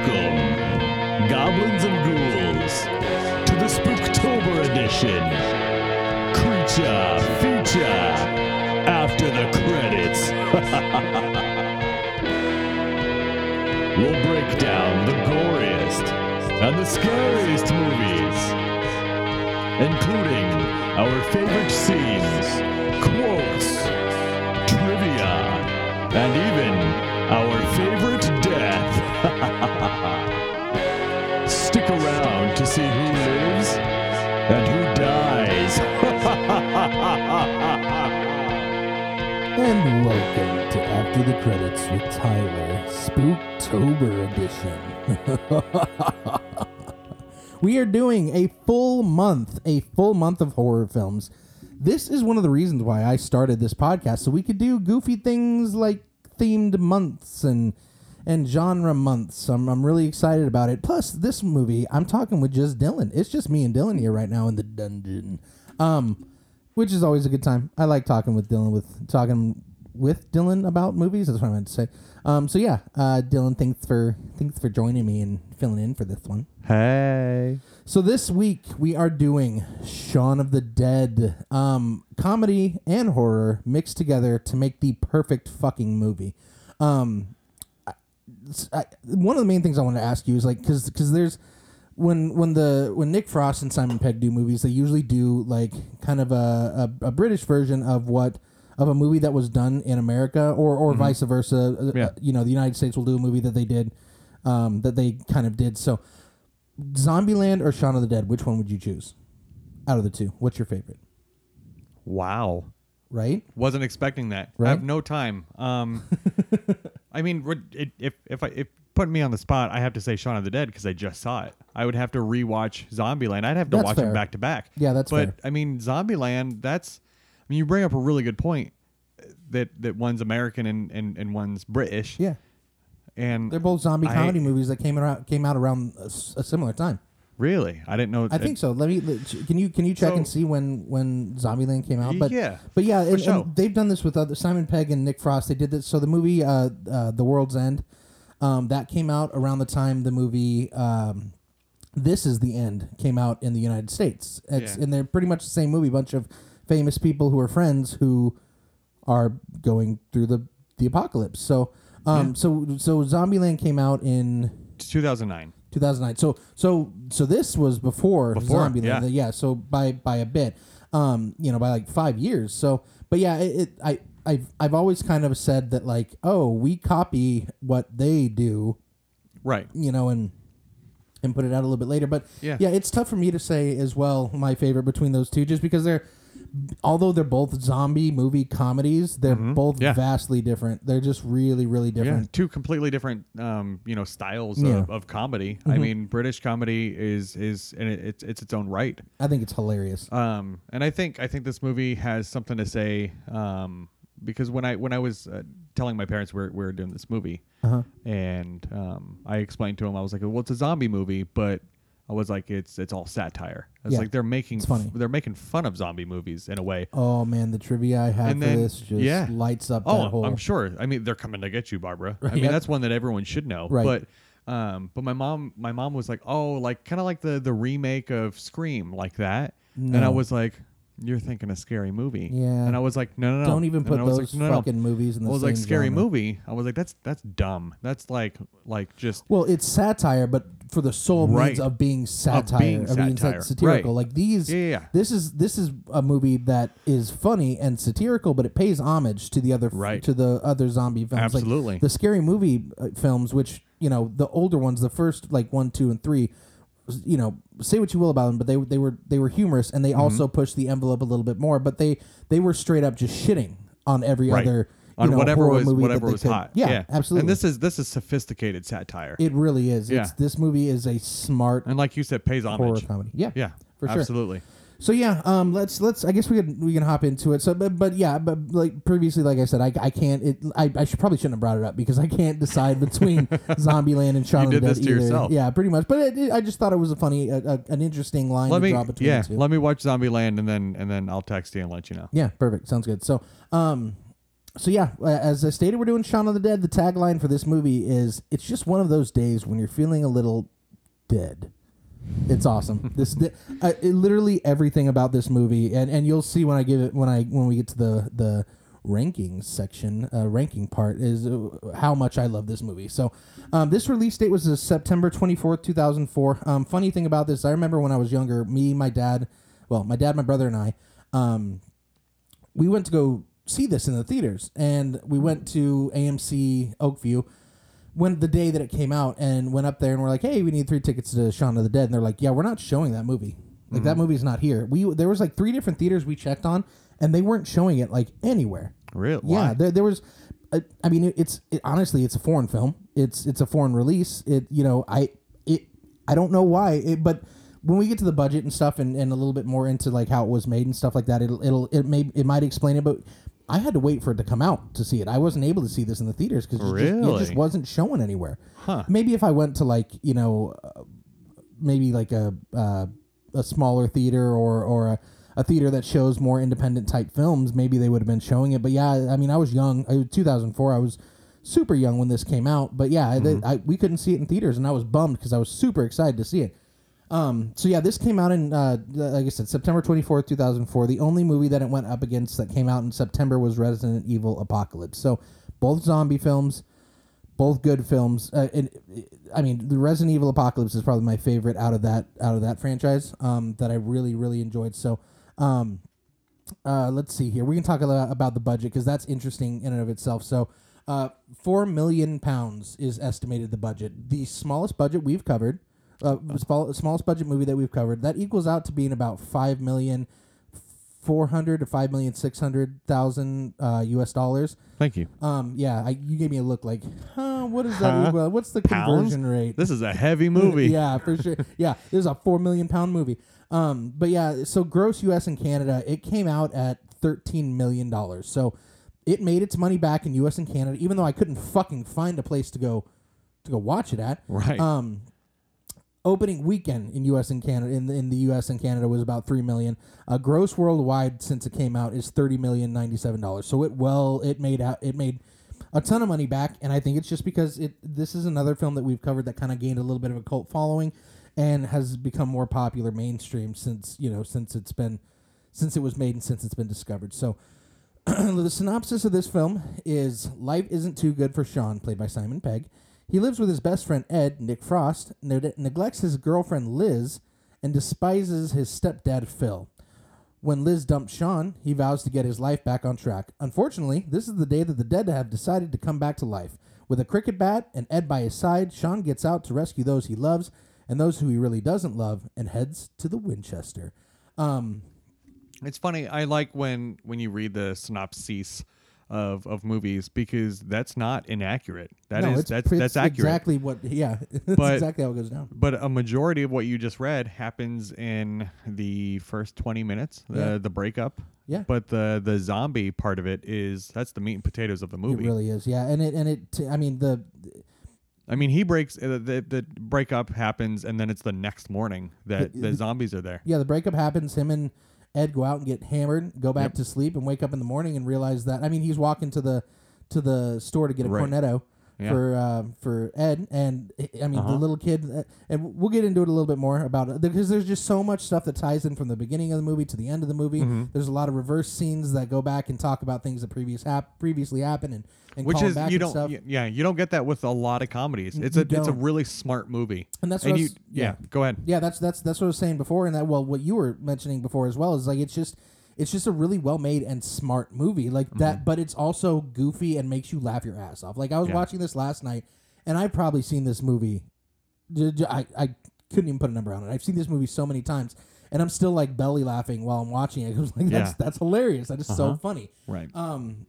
Welcome, goblins and ghouls, to the Spooktober edition. Creature, feature, after the credits. we'll break down the goriest and the scariest movies, including our favorite scenes, quotes, trivia, and even our favorite see who lives and who dies. And welcome to After the Credits with Tyler, Spooktober edition. we are doing a full month, a full month of horror films. This is one of the reasons why I started this podcast, so we could do goofy things like themed months and and genre months. I'm, I'm really excited about it. Plus, this movie, I'm talking with just Dylan. It's just me and Dylan here right now in the dungeon. Um, which is always a good time. I like talking with Dylan with talking with Dylan about movies. That's what I meant to say. Um, so yeah, uh, Dylan, thanks for thanks for joining me and filling in for this one. Hey. So this week we are doing Shaun of the Dead, um, comedy and horror mixed together to make the perfect fucking movie. Um, I, one of the main things I want to ask you is like because because there's when when the when Nick Frost and Simon Pegg do movies, they usually do like kind of a, a, a British version of what of a movie that was done in America, or or vice versa. Uh, Yeah. uh, You know, the United States will do a movie that they did, um, that they kind of did. So, Zombieland or Shaun of the Dead, which one would you choose out of the two? What's your favorite? Wow. Right? Wasn't expecting that. Right? I have no time. Um, I mean, it, if if I if putting me on the spot, I have to say Shaun of the Dead because I just saw it. I would have to rewatch Zombieland. I'd have to That's watch fair. them back to back. Yeah, that's but fair. I mean, Zombieland. That's. I mean, you bring up a really good point. uh, That that one's American and and, and one's British. Yeah, And they're both zombie I- comedy movies that came around came out around a similar time. Really, I didn't know. I think so. Let me. let- Can you can you check So- and see when when Zombieland came out? But Yeah, but yeah, and, sure. and they've done this with other Simon Pegg and Nick Frost. They did this. So the movie uh, uh, The World's End, um, that came out around the time the movie um, This Is the End came out in the United States. It's, Yeah. And they're pretty much the same movie. bunch of famous people who are friends who are going through the the apocalypse. So um so so Zombieland came out in 2009. 2009. So so so this was before, Before, Zombieland. yeah. So by by a bit, um, you know, by like five years. So, but yeah, it, it I I've I've always kind of said that like, oh, we copy what they do, Right. you know, and and put it out a little bit later. But Yeah. yeah, it's tough for me to say as well my favorite between those two, just because they're. Although they're both zombie movie comedies, they're both Mm-hmm. Yeah. vastly different. They're just really, really Yeah, different. two completely different, um, you know, styles Yeah. of, of comedy. I mean, British comedy is is and it, it's it's its own right. I think it's hilarious. Um, and I think I think this movie has something to say. Um, because when I when I was uh, telling my parents we're we're doing this movie, Uh-huh. and um, I explained to them, I was like, well, it's a zombie movie, but I was like, it's it's all satire. It's Yeah, like they're making it's funny. they're making fun of zombie movies in a way. Oh man, the trivia I have And for then- this just yeah. lights up Oh, that whole. I'm sure. I mean, they're coming to get you, Barbara. I mean, Yep. that's one that everyone should know. Right. But, um, but my mom, my mom was like, oh, like kind of like the the remake of Scream, like that. And I No. was like, you're thinking a scary movie. Yeah. And I was like, no, no, no. Don't even And put I was those like, no, no. fucking movies in the I was same like, scary genre. movie. I was like, that's that's dumb. That's like like just Well, it's satire, but for the sole Right. means of being satire, being of being satire. satirical. Right. Like these, Yeah, yeah, yeah. this is this is a movie that is funny and satirical, but it pays homage to the other Right. to the other zombie films. Like, the scary movie uh, films, which you know the older ones, the first like one, two, and three. You know, say what you will about them, but they they were they were humorous and they Mm-hmm. also pushed the envelope a little bit more. But they they were straight up just shitting on every right other on know, whatever was movie whatever was hot. Yeah, absolutely. And this is this is sophisticated satire. It really is. Yeah. It's this movie is a smart and like you said, pays horror homage. comedy. Yeah. Yeah, For sure. absolutely. So yeah, um, let's let's. I guess we can we can hop into it. So, but but yeah, but like previously, like I said, I, I can't. It I, I should probably shouldn't have brought it up because I can't decide between Zombieland and Shaun You of the did this Dead to either. yourself. Yeah, pretty much. But it, it- I just thought it was a funny, a, a, an interesting line Let to me draw between yeah, the two. let me watch Zombieland and then and then I'll text you and let you know. Yeah, perfect. Sounds good. So, um, so yeah, uh, as I stated, we're doing Shaun of the Dead. The tagline for this movie is "It's just one of those days when you're feeling a little dead." It's awesome. this the, uh, it, literally everything about this movie, and, and you'll see when I give it when I when we get to the the rankings section, uh, ranking part is uh, how much I love this movie. So, um, this release date was uh, September twenty fourth, two thousand four. Um, funny thing about this, I remember when I was younger, me, my dad, well, my dad, my brother, and I, um, we went to go see this in the theaters, and we went to AMC Oakview when the day that it came out, and went up there and we're like, "Hey, we need three tickets to Shaun of the Dead," and they're like, "Yeah, we're not showing that movie. Like that movie's not here." We there was like three different theaters we checked on, and they weren't showing it like anywhere. Really? Yeah, Why? there, there was. uh, I mean, it, it's it, honestly, it's a foreign film. It's it's a foreign release. It you know, I it I don't know why, it, but when we get to the budget and stuff, and, and a little bit more into like how it was made and stuff like that, it'll it'll it may it might explain it. But I had to wait for it to come out to see it. I wasn't able to see this in the theaters because it, just- it just wasn't showing anywhere. Huh. Maybe if I went to like you know, uh, maybe like a uh, a smaller theater or or a, a theater that shows more independent type films, maybe they would have been showing it. But yeah, I mean, I was young. I, 2004, I was super young when this came out. But yeah, I, I, we couldn't see it in theaters, and I was bummed because I was super excited to see it. Um, so yeah, this came out in, uh, like I said, September 24th, 2004. The only movie that it went up against that came out in September was Resident Evil Apocalypse. So both zombie films, both good films. Uh, and, I mean, the Resident Evil Apocalypse is probably my favorite out of that out of that franchise. Um, that I really really enjoyed. So, um, uh, let's see here. We can talk a lot about the budget because that's interesting in and of itself. So, uh, four million pounds is estimated the budget. The smallest budget we've covered, uh, small- smallest budget movie that we've covered, that equals out to being about five million four hundred to five million six hundred thousand uh, U.S. dollars. Thank you. Um, yeah, I, you gave me a look like, huh? What is that? Huh? equal- What's the Pounds? conversion rate? This is a heavy movie. yeah, for sure. Yeah, this is a four million pound movie. Um, but yeah, so gross U.S. and Canada, it came out at thirteen million dollars. So it made its money back in U.S. and Canada, even though I couldn't fucking find a place to go to go watch it at. Right. Um, opening weekend in U.S. and Canada in the, in the U.S. and Canada was about three million. Uh, gross worldwide since it came out is thirty million ninety seven dollars. So it well it made out it made a ton of money back, and I think it's just because it this is another film that we've covered that kind of gained a little bit of a cult following and has become more popular mainstream since you know since it's been since it was made and since it's been discovered. So. the synopsis of this film is life isn't too good for Shaun, played by Simon Pegg. He lives with his best friend Ed, Nick Frost, ne- neglects his girlfriend Liz, and despises his stepdad Phil. When Liz dumps Shaun, he vows to get his life back on track. Unfortunately, this is the day that the dead have decided to come back to life. With a cricket bat and Ed by his side, Shaun gets out to rescue those he loves and those who he really doesn't love and heads to the Winchester. Um, It's funny. I like when when you read the synopses of of movies because that's not inaccurate. That is no, it's, that's that's accurate. exactly what, yeah, that's But- exactly how it goes down. But a majority of what you just read happens in the first twenty minutes, the Yeah. the breakup. Yeah. But the the zombie part of it is that's the meat and potatoes of the movie. It really is, yeah. And it and it. I mean the I mean, he breaks uh, the the breakup happens, and then it's the next morning that the- zombies are there. yeah the breakup happens. Him and Ed go out and get hammered, go back Yep. to sleep, and wake up in the morning and realize that. I mean, he's walking to the to the store to get a Right. cornetto Yeah. for uh, for Ed, and I mean the Uh-huh. little kid. uh, And we'll get into it a little bit more about it because there's just so much stuff that ties in from the beginning of the movie to the end of the movie. Mm-hmm. There's a lot of reverse scenes that go back and talk about things that previous hap- previously happened and, and Which is back you and don't y- yeah you don't get that with a lot of comedies. It's you a it's a really smart movie. And that's what I you yeah. yeah. go ahead. Yeah, that's that's that's what I was saying before, and that well, what you were mentioning before as well is like it's just it's just a really well made and smart movie like that, but it's also goofy and makes you laugh your ass off. Like I was Yeah. watching this last night, and I've probably seen this movie. I I couldn't even put a number on it. I've seen this movie so many times, and I'm still like belly laughing while I'm watching it. 'cause, like that's Yeah. that's hilarious. That is so Uh-huh. funny. Right. Um,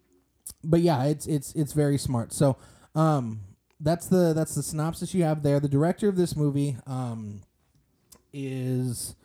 but yeah, it's it's it's very smart. So, um, that's the that's the synopsis you have there. The director of this movie, um, is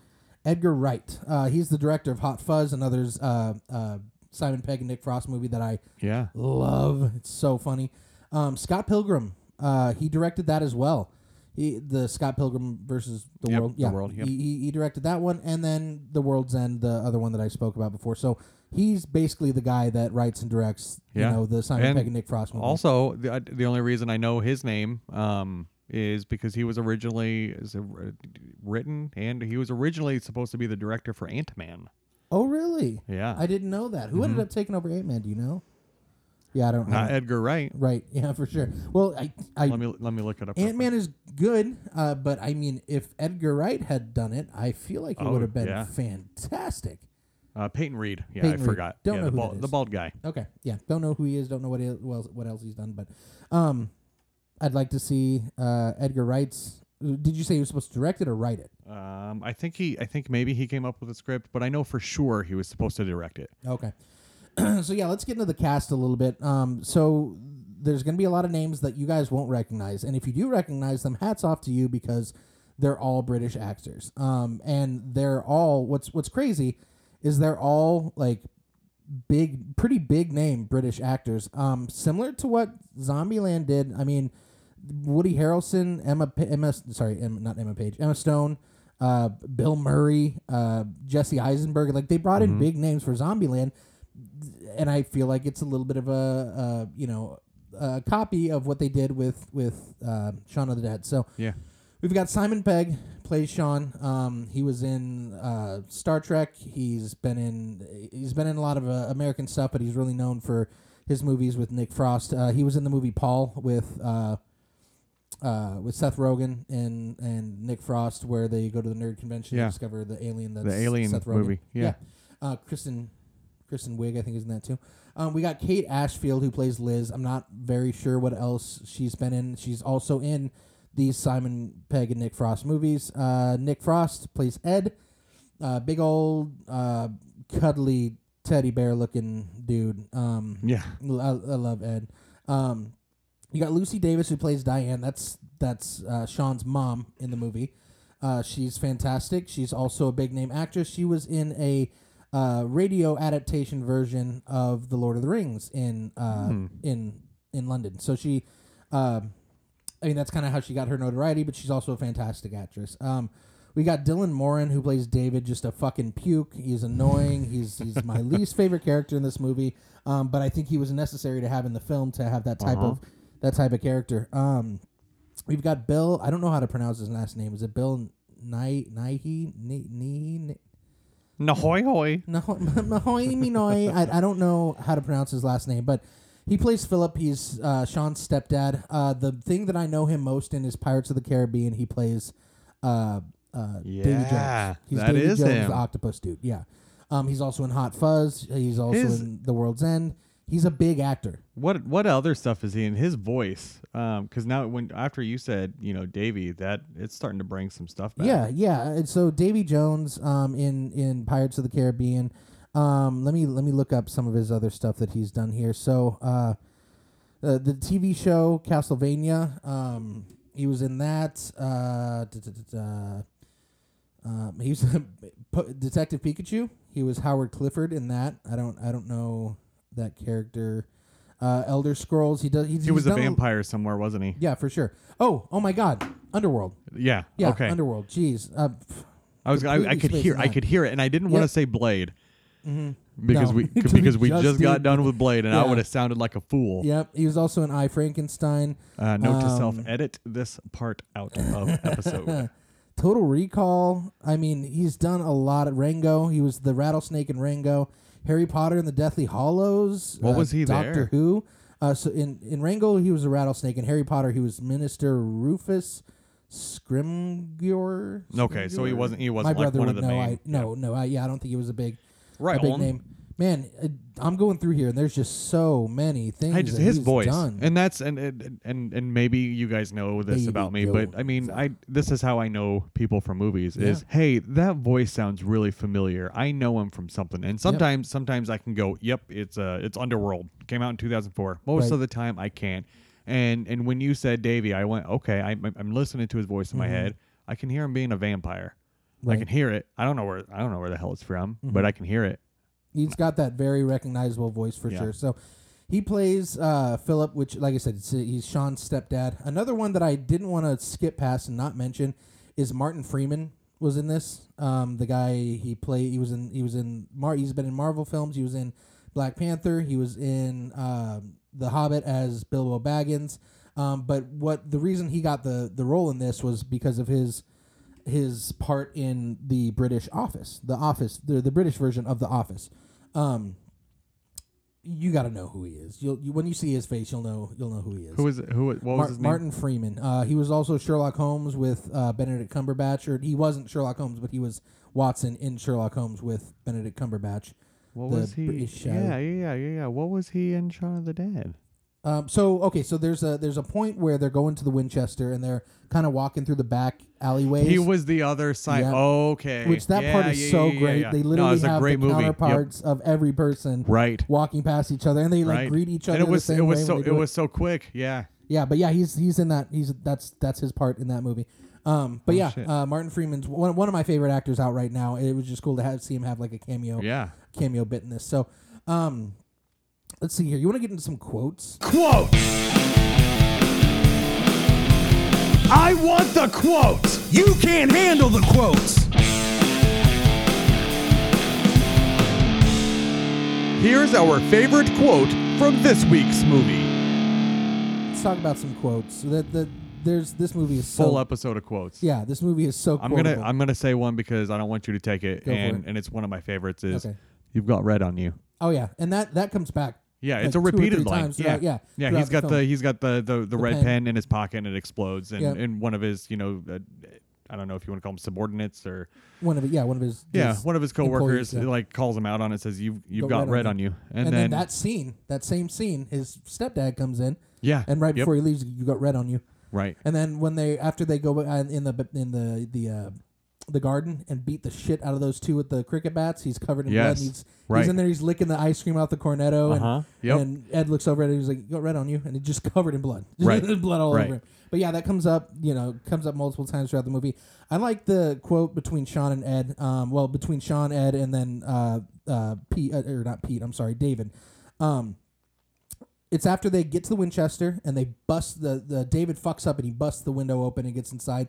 Edgar Wright. Uh, he's the director of Hot Fuzz and others. Uh, uh, Simon Pegg and Nick Frost movie that I yeah. love. It's so funny. Um, Scott Pilgrim. Uh, he directed that as well. he, the Scott Pilgrim versus the Yep, World. The Yeah, World, yep. he, he, he directed that one, and then The World's End, the other one that I spoke about before. So he's basically the guy that writes and directs, Yeah. you know, the Simon And Pegg and Nick Frost movies. Also, the, the only reason I know his name um, is because he was originally is it written and he was originally supposed to be the director for Ant Man. oh, really? Yeah, I didn't know that. Who ended up taking over Ant Man? Do you know? Yeah, I don't. I not don't- Edgar Wright. right. Yeah, for sure. Well, I, I Let me let me look it up. Ant Man is good, uh, but I mean, if Edgar Wright had done it, I feel like it Oh, would have been yeah. fantastic. Uh, Peyton Reed. Yeah, Peyton I Reed. forgot. Don't yeah, know the, who bald, the bald guy. Okay, yeah, don't know who he is, don't know what he, what else, what else he's done, but um, I'd like to see uh, Edgar Wright's. Did you say he was supposed to direct it or write it? Um, I think he. I think maybe he came up with the script, but I know for sure he was supposed to direct it. Okay. so yeah, let's get into the cast a little bit. Um, so there's going to be a lot of names that you guys won't recognize, and if you do recognize them, hats off to you because they're all British actors. Um, and they're all what's what's crazy is they're all like big, pretty big name British actors. Um, similar to what Zombieland did. I mean, Woody Harrelson, Emma, Emma, sorry, Emma, not Emma Page, Emma Stone, uh, Bill Murray, uh, Jesse Eisenberg. Like they brought in big names for Zombieland, and I feel like it's a little bit of a, uh, you know, a copy of what they did with with uh, Shaun of the Dead. So Yeah. We've got Simon Pegg plays Shaun. Um, he was in uh, Star Trek. He's been in he's been in a lot of uh, American stuff, but he's really known for his movies with Nick Frost. Uh, he was in the movie Paul with uh, uh, with Seth Rogen and and Nick Frost, where they go to the nerd convention Yeah. and discover the alien that's The alien Seth Rogen. movie, yeah. Uh, Kristen Kristen Wiig, I think, is in that too. Um, we got Kate Ashfield who plays Liz. I'm not very sure what else she's been in. She's also in these Simon Pegg and Nick Frost movies. Uh, Nick Frost plays Ed, uh, big old uh, cuddly teddy bear looking dude. Um, Yeah. I, I love Ed. Um, you got Lucy Davis who plays Diane. That's that's uh, Shaun's mom in the movie. Uh, she's fantastic. She's also a big name actress. She was in a uh, radio adaptation version of The Lord of the Rings in uh, in in London. So she, um, I mean, that's kind of how she got her notoriety. But she's also a fantastic actress. Um, we got Dylan Moran who plays David, just a fucking puke. He's annoying. He's he's my least favorite character in this movie. Um, but I think he was necessary to have in the film to have that type Uh-huh. of that type of character. Um, we've got Bill. I don't know how to pronounce his last name. Is it Bill Nighy Nighy Ni Nahoy hoy. no, Mahoy Minoy. I, I don't know how to pronounce his last name, but he plays Philip. He's uh, Shaun's stepdad. Uh, the thing that I know him most in is Pirates of the Caribbean. He plays uh, uh, Davy Jones. He's that Davy is Jones, him. the octopus dude. Yeah. Um, he's also in Hot Fuzz. He's also His- in The World's End. He's a big actor. What what other stuff is he in? His voice, because now when after you said you know Davy, that it's starting to bring some stuff back. Yeah, yeah. And so Davy Jones um, in in Pirates of the Caribbean. Um, let me let me look up some of his other stuff that he's done here. So uh, uh, the TV show Castlevania. Um, he was in that. Uh, da- da- da- da. Um, he was Detective Pikachu. He was Howard Clifford in that. I don't I don't know that character. Uh, Elder Scrolls. He does. He's, he was a vampire somewhere, wasn't he? Yeah, for sure. Oh, oh my God, Underworld. Yeah. Yeah, okay. Underworld. Jeez. Uh, I was I, I could hear I could hear it, and I didn't want to say Blade because No, we because we just just got done with Blade, and I would have sounded like a fool. Yep, he was also in I Frankenstein. Uh, note to Um, self: edit this part out of episode. Total Recall. I mean, he's done a lot of Rango. He was the rattlesnake in Rango. Harry Potter and the Deathly Hallows. What uh, was he Doctor there? Who. Uh, so in in Rango he was a rattlesnake. In Harry Potter he was Minister Rufus Scrimgeour. Okay, so he wasn't- he wasn't, like, brother one of the know. main- I, no, no. I, yeah, I don't think he was a big right a big on. name. Man, uh, I'm going through here and there's just so many things. I just, that his he's voice, done. and that's and, and and and maybe you guys know this Davy about me, Jones. but I mean, I this is how I know people from movies. Yeah. Is hey, that voice sounds really familiar. I know him from something, and sometimes sometimes I can go, yep, it's uh it's Underworld, came out in 2004. Most Right. of the time I can't. And and when you said Davy, I went, okay, I, I'm listening to his voice in my head. I can hear him being a vampire. I can hear it. I don't know where I don't know where the hell it's from, but I can hear it. He's got that very recognizable voice for Yeah. sure. So He plays uh, Philip, which, like I said, it's, he's Shaun's stepdad. Another one that I didn't want to skip past and not mention is Martin Freeman was in this. Um, the guy he played, he was in, he was in, Mar- he's been in Marvel films. He was in Black Panther. He was in um, The Hobbit as Bilbo Baggins. Um, but what the reason he got the the role in this was because of his his part in the British Office, the Office, the the British version of the Office. Um, you got to know who he is. You'll you, when you see his face, you'll know you'll know who he is. Who is it? Who? What was Mar- his name? Martin Freeman. Uh, he was also Sherlock Holmes with uh, Benedict Cumberbatch, or he wasn't Sherlock Holmes, but he was Watson in Sherlock Holmes with Benedict Cumberbatch. What was he? British, uh, yeah, yeah, yeah, yeah, yeah. What was he in Shaun of the Dead? Um, so okay, so there's a there's a point where they're going to the Winchester and they're kind of walking through the back alleyways. He was the other side. Yeah. Okay. which that Yeah, part is yeah, so great. They literally a have the movie. Yep. counterparts of every person Right. walking past each other, and they like right. greet each other. And it was it was so they it was so quick. Yeah. Yeah, but yeah, he's he's in that. He's that's that's his part in that movie. Um, but Oh, yeah, uh, Martin Freeman's one, one of my favorite actors out right now. It was just cool to have, see him have like a cameo Yeah. cameo bit in this. So, um, let's see here. You want to get into some quotes? Quote. I want the quotes! You can't handle the quotes. Here's our favorite quote from this week's movie. Let's talk about some quotes. That the there's this movie is so Full episode of quotes. yeah. This movie is so. I'm gonna. I'm gonna say one because I don't want you to take it, Go and it. and it's one of my favorites. Is Okay. you've got red on you. Oh yeah, and that that comes back. Yeah, like it's a repeated line. times yeah, throughout- yeah, yeah. He's the got the film. he's got the the, the, red pen. pen. in his pocket and it explodes. And Yep. and one of his you know uh, I don't know if you want to call them subordinates or One of it, yeah, one of his yeah his one of his coworkers yeah. like calls him out on it. Says you've you've Got got red on you. And, And, then, then, that scene, that same scene, his stepdad comes in, yeah and right yep, before he leaves, you got red on you. right And then when they after they go uh, in the in the the uh, the garden and beat the shit out of those two with the cricket bats, he's covered in blood. Yes. And he's Right. he's in there. He's licking the ice cream out the cornetto, Uh-huh. and Yep. and Ed looks over at it. He's like, "You got red on you," and he's just covered in blood, Right. blood all Right. over him. But yeah, that comes up, you know, comes up multiple times throughout the movie. I like the quote between Shaun and Ed. Um, well, between Shaun, Ed, and then uh, uh, Pete, uh, or not Pete. I'm sorry, David. Um, it's after they get to the Winchester and they bust the, the David fucks up and he busts the window open and gets inside.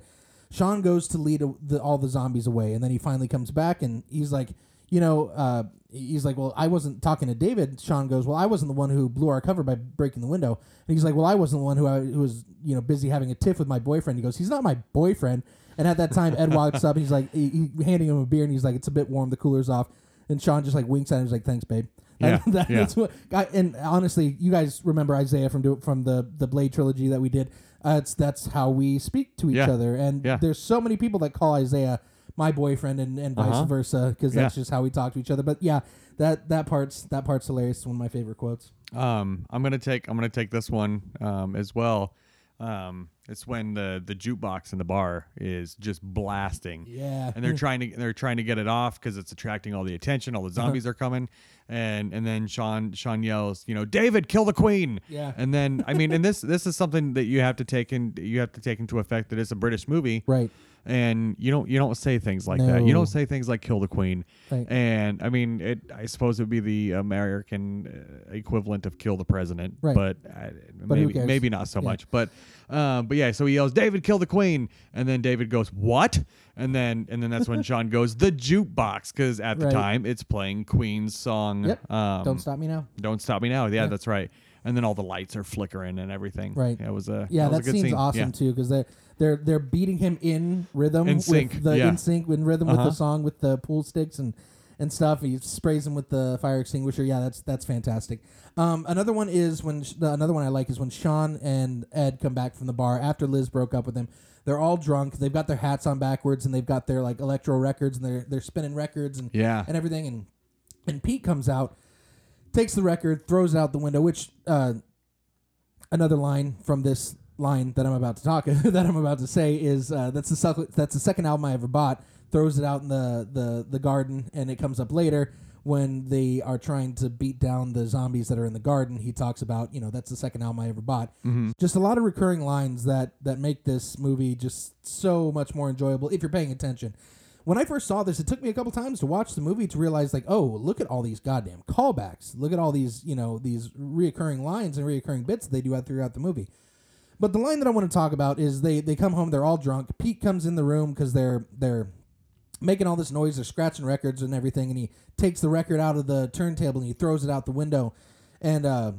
Shaun goes to lead the, all the zombies away, and then he finally comes back and he's like, you know, uh, he's like, well, I wasn't talking to David. Shaun goes, well, I wasn't the one who blew our cover by breaking the window. And he's like, well, I wasn't the one who, I, who was, you know, busy having a tiff with my boyfriend. He goes, he's not my boyfriend. And at that time, Ed walks up and he's like, he, he handing him a beer and he's like, it's a bit warm. The cooler's off. And Shaun just like winks at him. He's like, thanks, babe. Yeah, And that- yeah. that's what. I, and honestly, you guys remember Isaiah from do, from the the Blade trilogy that we did. It's that's how we speak to each Yeah. other. And Yeah. there's so many people that call Isaiah my boyfriend and, and vice Uh-huh. versa because that's Yeah. just how we talk to each other. But yeah, that that part's that part's hilarious. It's one of my favorite quotes. Um, I'm gonna take I'm gonna take this one um, as well. Um, it's when the the jukebox in the bar is just blasting. Yeah. and they're trying to they're trying to get it off because it's attracting all the attention. All the Uh-huh. zombies are coming, and and then Shaun Shaun yells, you know, David, kill the queen. Yeah. and then I mean, and this this is something that you have to take in you have to take into effect that it's a British movie, Right. And you don't you don't say things like that. You No. don't say things like "kill the queen." Right. And I mean, it. I suppose it would be the American uh, equivalent of "kill the president," Right. but, uh, who maybe cares? maybe not so Yeah. much. But um, but yeah, so he yells, "David, kill the queen!" And then David goes, "What?" And then and then that's when Shaun goes, "The jukebox," because at the Right. time it's playing Queen's song. Yep. Um, Don't stop me now. Don't stop me now. Yeah. that's right. And then all the lights are flickering and everything. Right. Yeah, it was a Yeah, that, that, scene's scene. awesome Yeah. too because they're they're they're beating him in rhythm In with sync, the yeah. in sync in rhythm with Uh-huh. the song with the pool sticks and and stuff. He sprays him with the fire extinguisher. Yeah, that's that's fantastic. Um, another one is when sh- the, another one I like is when Shaun and Ed come back from the bar after Liz broke up with him. They're all drunk. They've got their hats on backwards and they've got their like electro records and they're they're spinning records and Yeah. and everything. And and Pete comes out, takes the record, throws it out the window. Which uh, another line from this line that I'm about to talk that I'm about to say is uh, that's the sec- that's the second album I ever bought. Throws it out in the, the the garden, and it comes up later when they are trying to beat down the zombies that are in the garden. He talks about you know that's the second album I ever bought. Just a lot of recurring lines that that make this movie just so much more enjoyable if you're paying attention. When I first saw this, it took me a couple times to watch the movie to realize, like, oh, look at all these goddamn callbacks. Look at all these, you know, these reoccurring lines and reoccurring bits that they do out throughout the movie. But the line that I want to talk about is they they come home, they're all drunk. Pete comes in the room because they're they're making all this noise, they're scratching records and everything, and he takes the record out of the turntable and he throws it out the window, and. uh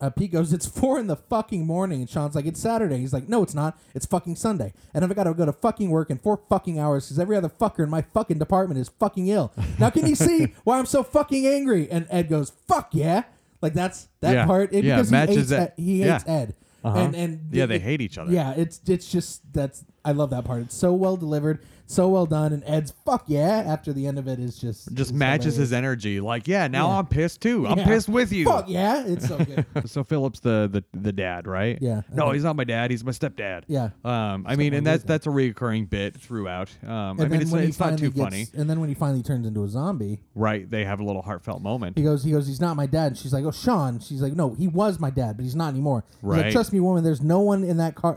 uh, Pete goes, it's four in the fucking morning. And Shaun's like, it's Saturday. He's like, no, it's not. It's fucking Sunday. And I've got to go to fucking work in four fucking hours because every other fucker in my fucking department is fucking ill. Now, can you see why I'm so fucking angry? And Ed goes, fuck yeah. Like, that's that Yeah. part. It, Yeah, because matches he hates, that- Ed, he yeah. Ed. Uh-huh. And, and Yeah, they it- hate each other. Yeah, it's it's just that's I love that part. It's so well delivered, so well done, and Ed's fuck yeah after the end of it is just Just matches his energy. Like, yeah, now Yeah. I'm pissed too. I'm Yeah. pissed with you. Fuck yeah, it's so good. So Philip's the, the the dad, right? Yeah, I No, think- he's not my dad. He's my stepdad. Yeah. Um, I mean, and that's that's a reoccurring bit throughout. Um, I And mean, it's, it's not too gets- funny, And then when he finally turns into a zombie, right? They have a little heartfelt moment. he goes, he goes, he's not my dad. She's like, oh, Shaun. She's like, no, he was my dad, but he's not anymore. He's like, Right. trust me, woman. There's no one in that car.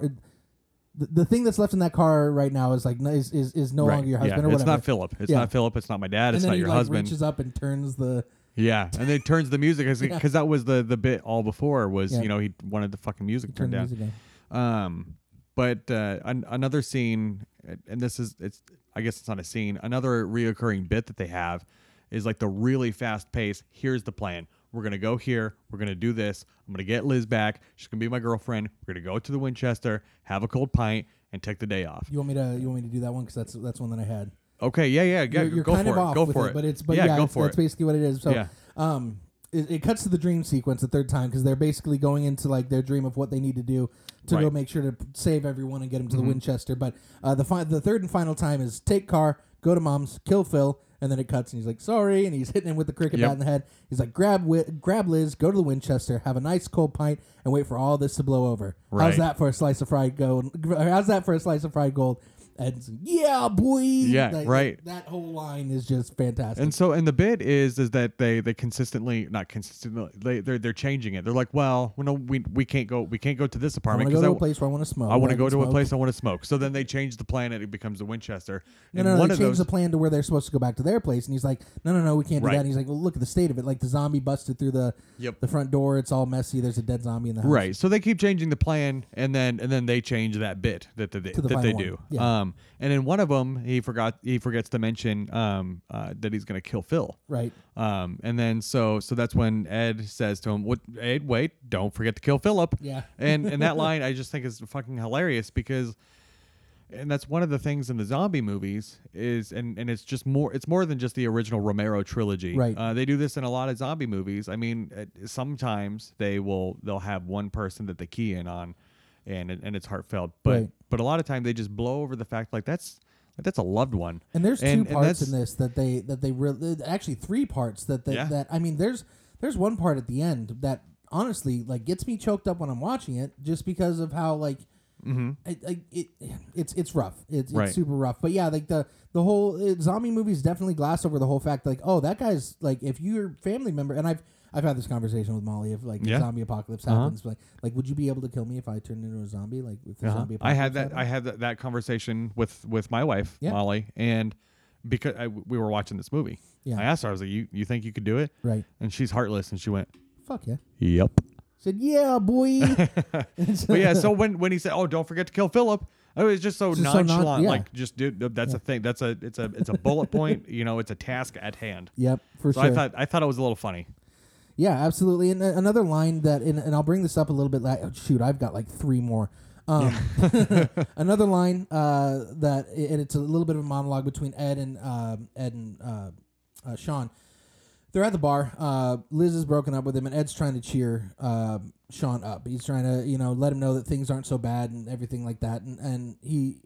The, the thing that's left in that car right now is like is is, is no right. longer your yeah, husband or whatever. it's not Philip. It's Yeah. not Philip. It's not my dad. and It's not he your like husband. reaches up and turns the Yeah, and then turns the music because that was the the bit all before was Yeah. you know he wanted the fucking music turn turned down. music. Um, but uh, an- another scene, and this is it's I guess it's not a scene. Another reoccurring bit that they have is like the really fast pace. Here's the plan. We're gonna go here. We're gonna do this. I'm gonna get Liz back. She's gonna be my girlfriend. We're gonna go to the Winchester, have a cold pint, and take the day off. You want me to you want me to do that one because that's that's one that I had. Okay, yeah, yeah, yeah. you're, you're go kind for of it. off go with for it, but it's but yeah, go it's, for that's it. basically what it is. So, Yeah. um, it, it cuts to the dream sequence the third time because they're basically going into like their dream of what they need to do to go Right. make sure to p- save everyone and get them to Mm-hmm. the Winchester. But uh, the fi- the third and final time is take car, go to mom's, kill Phil, and then it cuts and he's like sorry, and he's hitting him with the cricket Yep. bat in the head. He's like grab wi- grab Liz, go to the Winchester, have a nice cold pint, and wait for all this to blow over. How's Right. that for a slice of fried gold? How's that for a slice of fried gold? And yeah, boy. Yeah, Like, right. That whole line is just fantastic. And so, and the bit is is that they they consistently not consistently they they're they're changing it. They're like, well, well no, we we can't go we can't go to this apartment. I want to go because I, a place where I want to smoke. I want to go to a place I want to smoke. So then they change the plan and it becomes the Winchester. No, and no, no. one They of changed those, the plan to where they're supposed to go back to their place, and he's like, "No, no, no, we can't do Right. that." And he's like, "Well, look at the state of it. Like the zombie busted through the Yep. the front door. It's all messy. There's a dead zombie in the house." Right. So they keep changing the plan, and then and then they change that bit that that they, the that they do. Yeah. Um, and in one of them, he forgot he forgets to mention um uh, that he's gonna kill Phil. Right. Um, and then so so that's when Ed says to him, "What? Ed, wait! Don't forget to kill Philip." Yeah. and and that line I just think is fucking hilarious because, and that's one of the things in the zombie movies is and and it's just more it's more than just the original Romero trilogy. Right. Uh, they do this in a lot of zombie movies. I mean, uh, sometimes they will they'll have one person that they key in on, and and it's heartfelt. But Right. But a lot of time they just blow over the fact like that's like that's a loved one. And there's And- two and parts in this that they that they really actually three parts that they, Yeah. that I mean there's there's one part at the end that honestly like gets me choked up when I'm watching it just because of how like I, I, it it's it's rough it's, Right. it's super rough but yeah like the the whole uh, zombie movies definitely glass over the whole fact like oh that guy's like if your family member and I've I've had this conversation with Molly if like the Yeah. zombie apocalypse Uh-huh. happens like like would you be able to kill me if I turned into a zombie like if the Uh-huh. zombie I had apocalypse that. I happened? had that, that conversation with with my wife Yeah. Molly, and because I, we were watching this movie, Yeah. I asked her. I was like, "You you think you could do it?" right And she's heartless, and she went, fuck yeah "Yep." said yeah boy But yeah, so when when he said, "Oh, don't forget to kill Philip," it was just so Just so non- nonchalant. yeah. Like, just dude, that's a thing. That's a it's a it's a bullet point. You know, it's a task at hand. yep for So sure I thought I thought it was a little funny. Yeah, absolutely. And uh, another line that, and, and I'll bring this up a little bit. Like, oh, shoot, I've got like three more. Um, another line uh, that, and it's a little bit of a monologue between Ed and um Ed and uh, uh, Shaun. They're at the bar. Uh, Liz is broken up with him, and Ed's trying to cheer um, Shaun up. He's trying to, you know, let him know that things aren't so bad and everything like that. And and he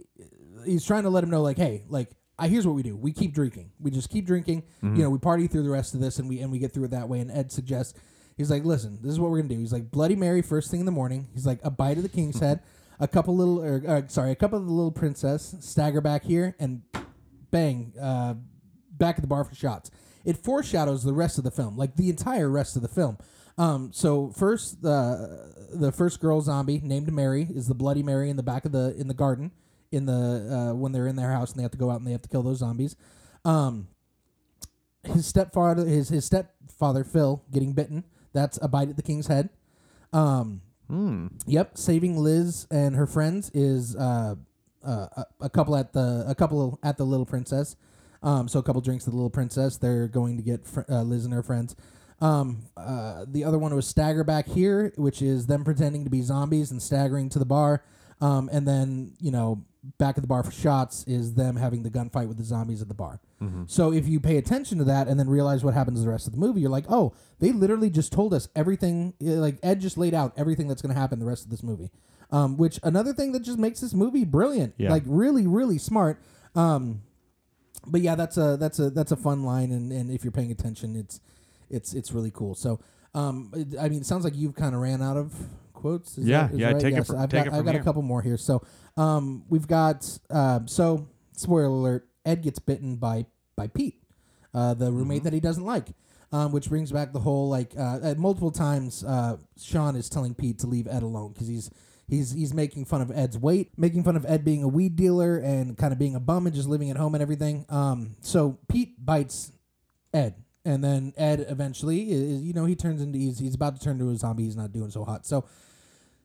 he's trying to let him know, like, hey, like, I here's what we do: we keep drinking. We just keep drinking. You know, we party through the rest of this, and we and we get through it that way. And Ed suggests, he's like, listen, this is what we're gonna do. He's like, Bloody Mary first thing in the morning. He's like, a bite of the king's head, a couple little, or, uh, sorry, a couple of the little princess. Stagger back here, and bang, uh, back at the bar for shots. It foreshadows the rest of the film, like the entire rest of the film. Um, so first, the the first girl zombie named Mary is the Bloody Mary in the back of the in the garden in the uh, when they're in their house and they have to go out and they have to kill those zombies. Um, his stepfather, his his stepfather Phil, getting bitten. That's a bite at the king's head. Um, Hmm. Yep, saving Liz and her friends is uh, uh, a, a couple at the a couple at the Little Princess. Um, so a couple drinks at the Little Princess. They're going to get fr- uh, Liz and her friends. Um, uh, the other one was Stagger back here, which is them pretending to be zombies and staggering to the bar. Um, and then you know back at the bar for shots is them having the gunfight with the zombies at the bar. So if you pay attention to that and then realize what happens the rest of the movie, you're like, oh, they literally just told us everything. uh, Like Ed just laid out everything that's going to happen the rest of this movie. Um, which another thing that just makes this movie brilliant, Yeah. like really, really smart. Um, but yeah, that's a that's a that's a fun line, and, and if you're paying attention, it's it's it's really cool. So, um, I mean, it sounds like you've kind of ran out of quotes. Is Yeah, that- yeah, right? take it Yes, fr- I've take got it I've from got a couple more here. So, um, we've got uh, so spoiler alert: Ed gets bitten by by Pete, uh, the roommate Mm-hmm. that he doesn't like. Um, which brings back the whole like uh, at multiple times uh, Shaun is telling Pete to leave Ed alone because he's he's he's making fun of Ed's weight, making fun of Ed being a weed dealer and kind of being a bum and just living at home and everything. Um, so Pete bites Ed, and then Ed eventually is you know he turns into he's he's about to turn into a zombie. He's not doing so hot. So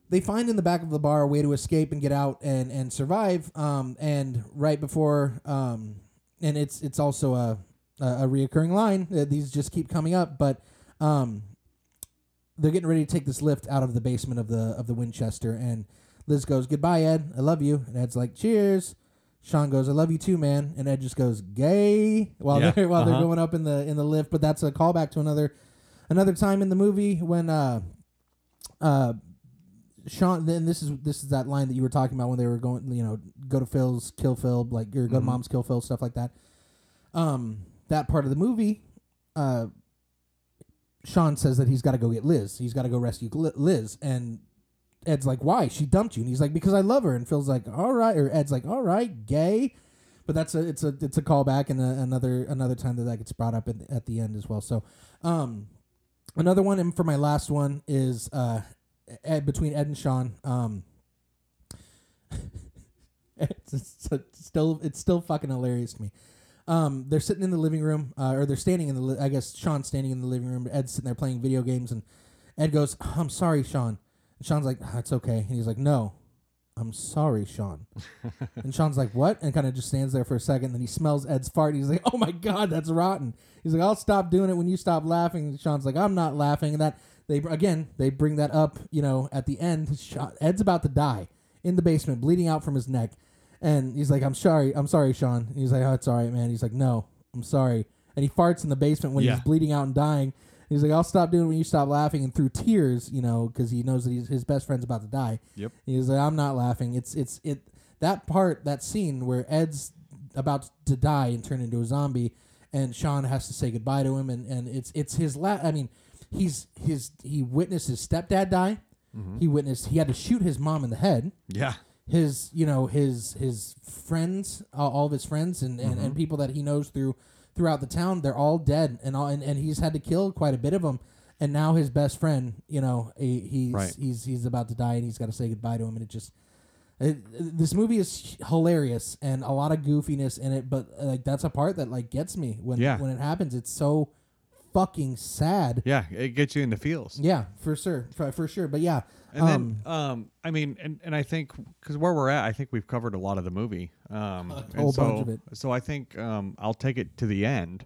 they find in the back of the bar a way to escape and get out and and survive. Um, and right before um, and it's it's also a a, a reoccurring line. Uh, these just keep coming up, but um, they're getting ready to take this lift out of the basement of the of the Winchester, and Liz goes, "Goodbye, Ed. I love you." And Ed's like, "Cheers." Shaun goes, "I love you too, man." And Ed just goes, "Gay," while Yeah, they're while they're uh-huh. going up in the in the lift. But that's a callback to another another time in the movie when uh uh Shaun. Then this is this is that line that you were talking about when they were going, you know, go to Phil's, kill Phil, like or go to Mhm. Mom's, kill Phil, stuff like that. Um, that part of the movie, uh, Shaun says that he's got to go get Liz. He's got to go rescue Liz, and Ed's like, "Why? She dumped you." And he's like, "Because I love her." And Phil's like, "All right," or Ed's like, "All right, gay." But that's a it's a it's a callback and a, another another time that that gets brought up at, at the end as well. So, um, another one and for my last one is uh, Ed between Ed and Shaun. Um, it's, it's, still it's still fucking hilarious to me. Um, they're sitting in the living room, uh, or they're standing in the. Li- I guess Shaun's standing in the living room. Ed's sitting there playing video games, and Ed goes, "I'm sorry, Shaun." And Shaun's like, "Ah, "It's okay," and he's like, "No, I'm sorry, Shaun." and Shaun's like, "What?" and kind of just stands there for a second. Then he smells Ed's fart. And he's like, "Oh my god, that's rotten." He's like, "I'll stop doing it when you stop laughing." And Shaun's like, "I'm not laughing." And that they again they bring that up. You know, at the end, Ed's about to die in the basement, bleeding out from his neck. And he's like, I'm sorry, I'm sorry, Shaun. And he's like, Oh, it's all right, man. He's like, No, I'm sorry. And he farts in the basement when Yeah. he's bleeding out and dying. He's like, I'll stop doing it when you stop laughing. And through tears, you know, because he knows that he's, his best friend's about to die. Yep. He's like, I'm not laughing. It's it's it that part that scene where Ed's about to die and turn into a zombie, and Shaun has to say goodbye to him, and and it's it's his last. I mean, he's his he witnessed his stepdad die. He witnessed he had to shoot his mom in the head Yeah. his you know his his friends uh, all of his friends and, and, and people that he knows through throughout the town they're all dead and all and, and he's had to kill quite a bit of them and now his best friend you know he, he's Right. he's he's about to die and he's got to say goodbye to him and it just it, this movie is hilarious and a lot of goofiness in it but like that's a part that like gets me when Yeah. when it happens it's so fucking sad Yeah. It gets you in the feels. yeah for sure for, for sure but yeah And um, then, um, I mean, and, and I think because where we're at, I think we've covered a lot of the movie. Um, and whole so, bunch of it. So I think um, I'll take it to the end.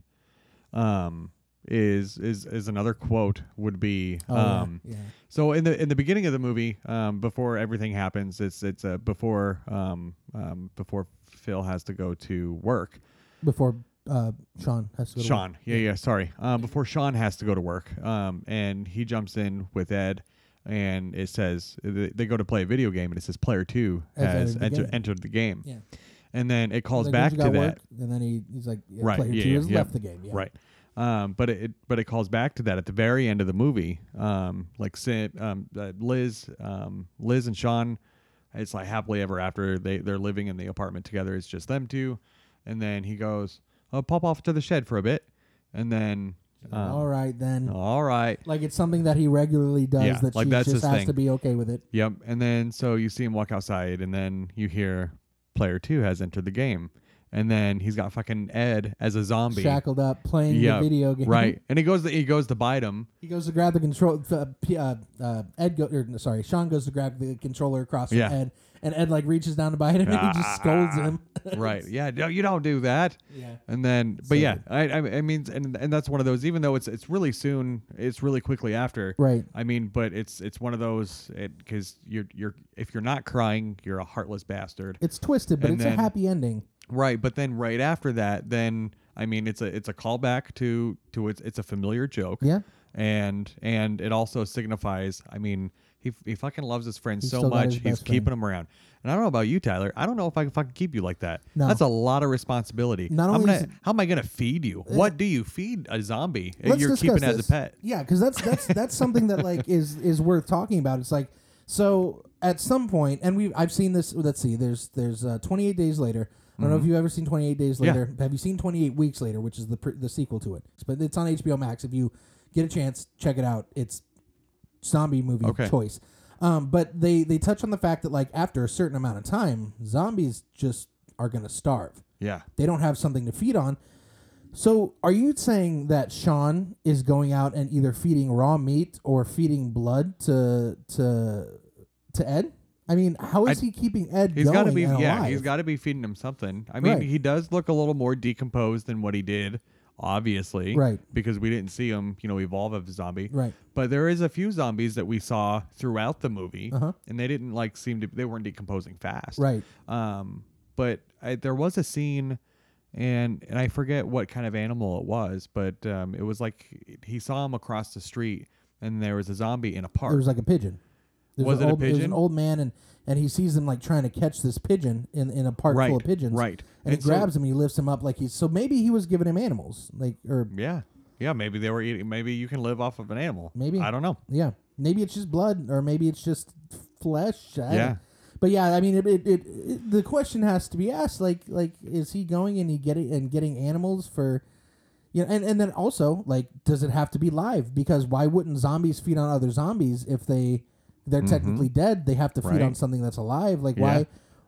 Um, is is is another quote would be oh, yeah, um, yeah. so in the in the beginning of the movie, um, before everything happens, it's it's uh, before um, um, before Phil has to go to work. before uh, Shaun has to go to work. Shaun, yeah, yeah, sorry. Um, before Shaun has to go to work, um, and he jumps in with Ed, and it says they they go to play a video game, and it says player two Has entered the enter, game. entered the game, Yeah. and then it calls back to got that, and then he, he's like, yeah, right? player Yeah, two yeah, has yeah. left the game. Yeah. right. Um, but it but it calls back to that at the very end of the movie. Um, like um, uh, Liz, um, Liz and Shaun, it's like happily ever after they they're living in the apartment together. It's just them two, and then he goes, "Oh, pop off to the shed for a bit," and then. Um, All right then. All right. Like it's something that he regularly does Yeah, that like she that's just his has thing. to be okay with it. Yep. And then so you see him walk outside, and then you hear player two has entered the game, and then he's got fucking Ed as a zombie. Shackled up, playing yeah, the video game. right. And he goes to, he goes to bite him. He goes to grab the control. Uh, uh, uh, Ed go, or, sorry, Shaun goes to grab the controller across from Yeah. Ed, and Ed like reaches down to bite him, and he just scolds him. right. Yeah. No, you don't do that. Yeah. And then, but So yeah. I, I, mean, and and that's one of those. Even though it's it's really soon, it's really quickly after. Right. I mean, but it's it's one of those because you're you're if you're not crying, you're a heartless bastard. It's twisted, but And it's a happy ending. Right, but then right after that, then I mean, it's a it's a callback to to it's it's a familiar joke. Yeah. And and it also signifies. I mean, he he fucking loves his friend He's so still got much. his He's best keeping friend. him around. And I don't know about you, Tyler. I don't know if I can fucking keep you like that. No. That's a lot of responsibility. Not I'm only gonna, is how am I gonna feed you? what do you feed a zombie? Let's You're discuss keeping as a this. pet. Yeah, because that's that's that's something that like is is worth talking about. It's like so at some point, and we I've seen this. Let's see. There's there's uh, 28 days later. I don't know if you've ever seen 28 Days Mm-hmm. Yeah. Later. Have you seen 28 Weeks Later, which is the pr- the sequel to it? But it's on HBO Max. If you get a chance, check it out. It's zombie movie Okay. choice. Um, but they they touch on the fact that like after a certain amount of time, zombies just are gonna starve. Yeah. They don't have something to feed on. So, are you saying that Shaun is going out and either feeding raw meat or feeding blood to to to Ed? I mean, how is I- he keeping Ed He's got to be yeah. alive? He's got to be feeding him something. I mean, Right. he does look a little more decomposed than what he did, obviously. Right. Because we didn't see him, you know, evolve as a zombie. Right. But there is a few zombies that we saw throughout the movie, Uh-huh. and they didn't like seem to. They weren't decomposing fast. Right. Um. But I, there was a scene. And and I forget what kind of animal it was, but um, it was like he saw him across the street, and there was a zombie in a park. There was like a pigeon. There's Was an it a old, There's an old man, and and he sees him like trying to catch this pigeon in, in a park Right, full of pigeons. right. And, And he so- grabs him, and he lifts him up like he's so maybe he was giving him animals, like or yeah, yeah. Maybe they were eating. Maybe you can live off of an animal. Maybe. I don't know. Yeah, maybe it's just blood, or maybe it's just flesh. I Yeah. But yeah, I mean, it, it, it, it, the question has to be asked: like, like, is he going and he getting and getting animals for, you know, and and then also like, does it have to be live? Because why wouldn't zombies feed on other zombies if they they're technically dead? They have to feed Mm-hmm. Right. on something that's alive. Like, Yeah. why?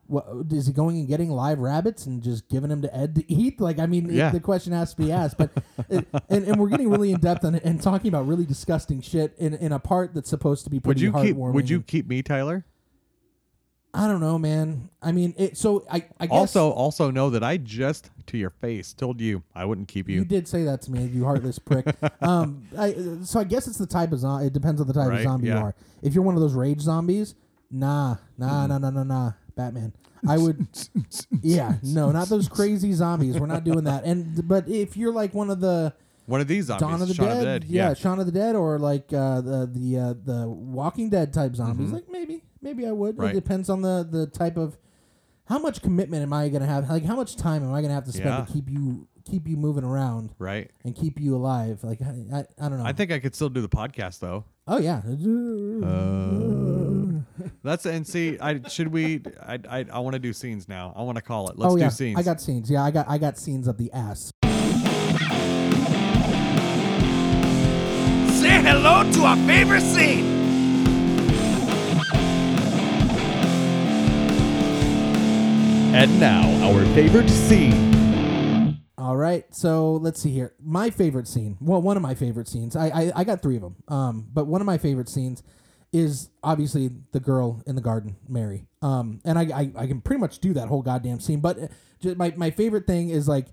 What, is he going and getting live rabbits and just giving them to Ed to eat? Like, I mean, it- the question has to be asked. But it, and, and we're getting really in depth on and talking about really disgusting shit in, in a part that's supposed to be Would pretty you keep? Would you keep me, Tyler? I don't know, man. I mean, it. So I, I guess Also, also know that I just to your face told you I wouldn't keep you. you did say that to me, you heartless prick. um, I, so I guess it's the type of zombie. It depends on the type of Right, zombie you are. If you're one of those rage zombies, nah, nah, nah, nah, nah, nah. Batman. I would. yeah, no, not those crazy zombies. We're not doing that. And but if you're like one of the One of these zombies, Dawn of the, Shaun Dead, of the Dead. yeah, Yeah. Shaun of the Dead, or like uh, the the uh, the Walking Dead type zombies, like maybe maybe I would. Mm-hmm. Right. It depends on the the type of how much commitment am I gonna have? Like how much time am I gonna have to spend Yeah. to keep you keep you moving around Right. and keep you alive? Like I I, I don't know. I think I could still do the podcast though. oh yeah. That's and see, I should we? I I, I want to do scenes now. I want to call it. Let's oh do scenes. I got scenes. Yeah, I got I got scenes up the ass. Hello to our favorite scene. And now, our favorite scene. All right, so let's see here. My favorite scene. Well, one of my favorite scenes. I I, I got three of them. Um, but one of my favorite scenes is obviously the girl in the garden, Mary. Um, and I I, I can pretty much do that whole goddamn scene. But uh, my my favorite thing is like,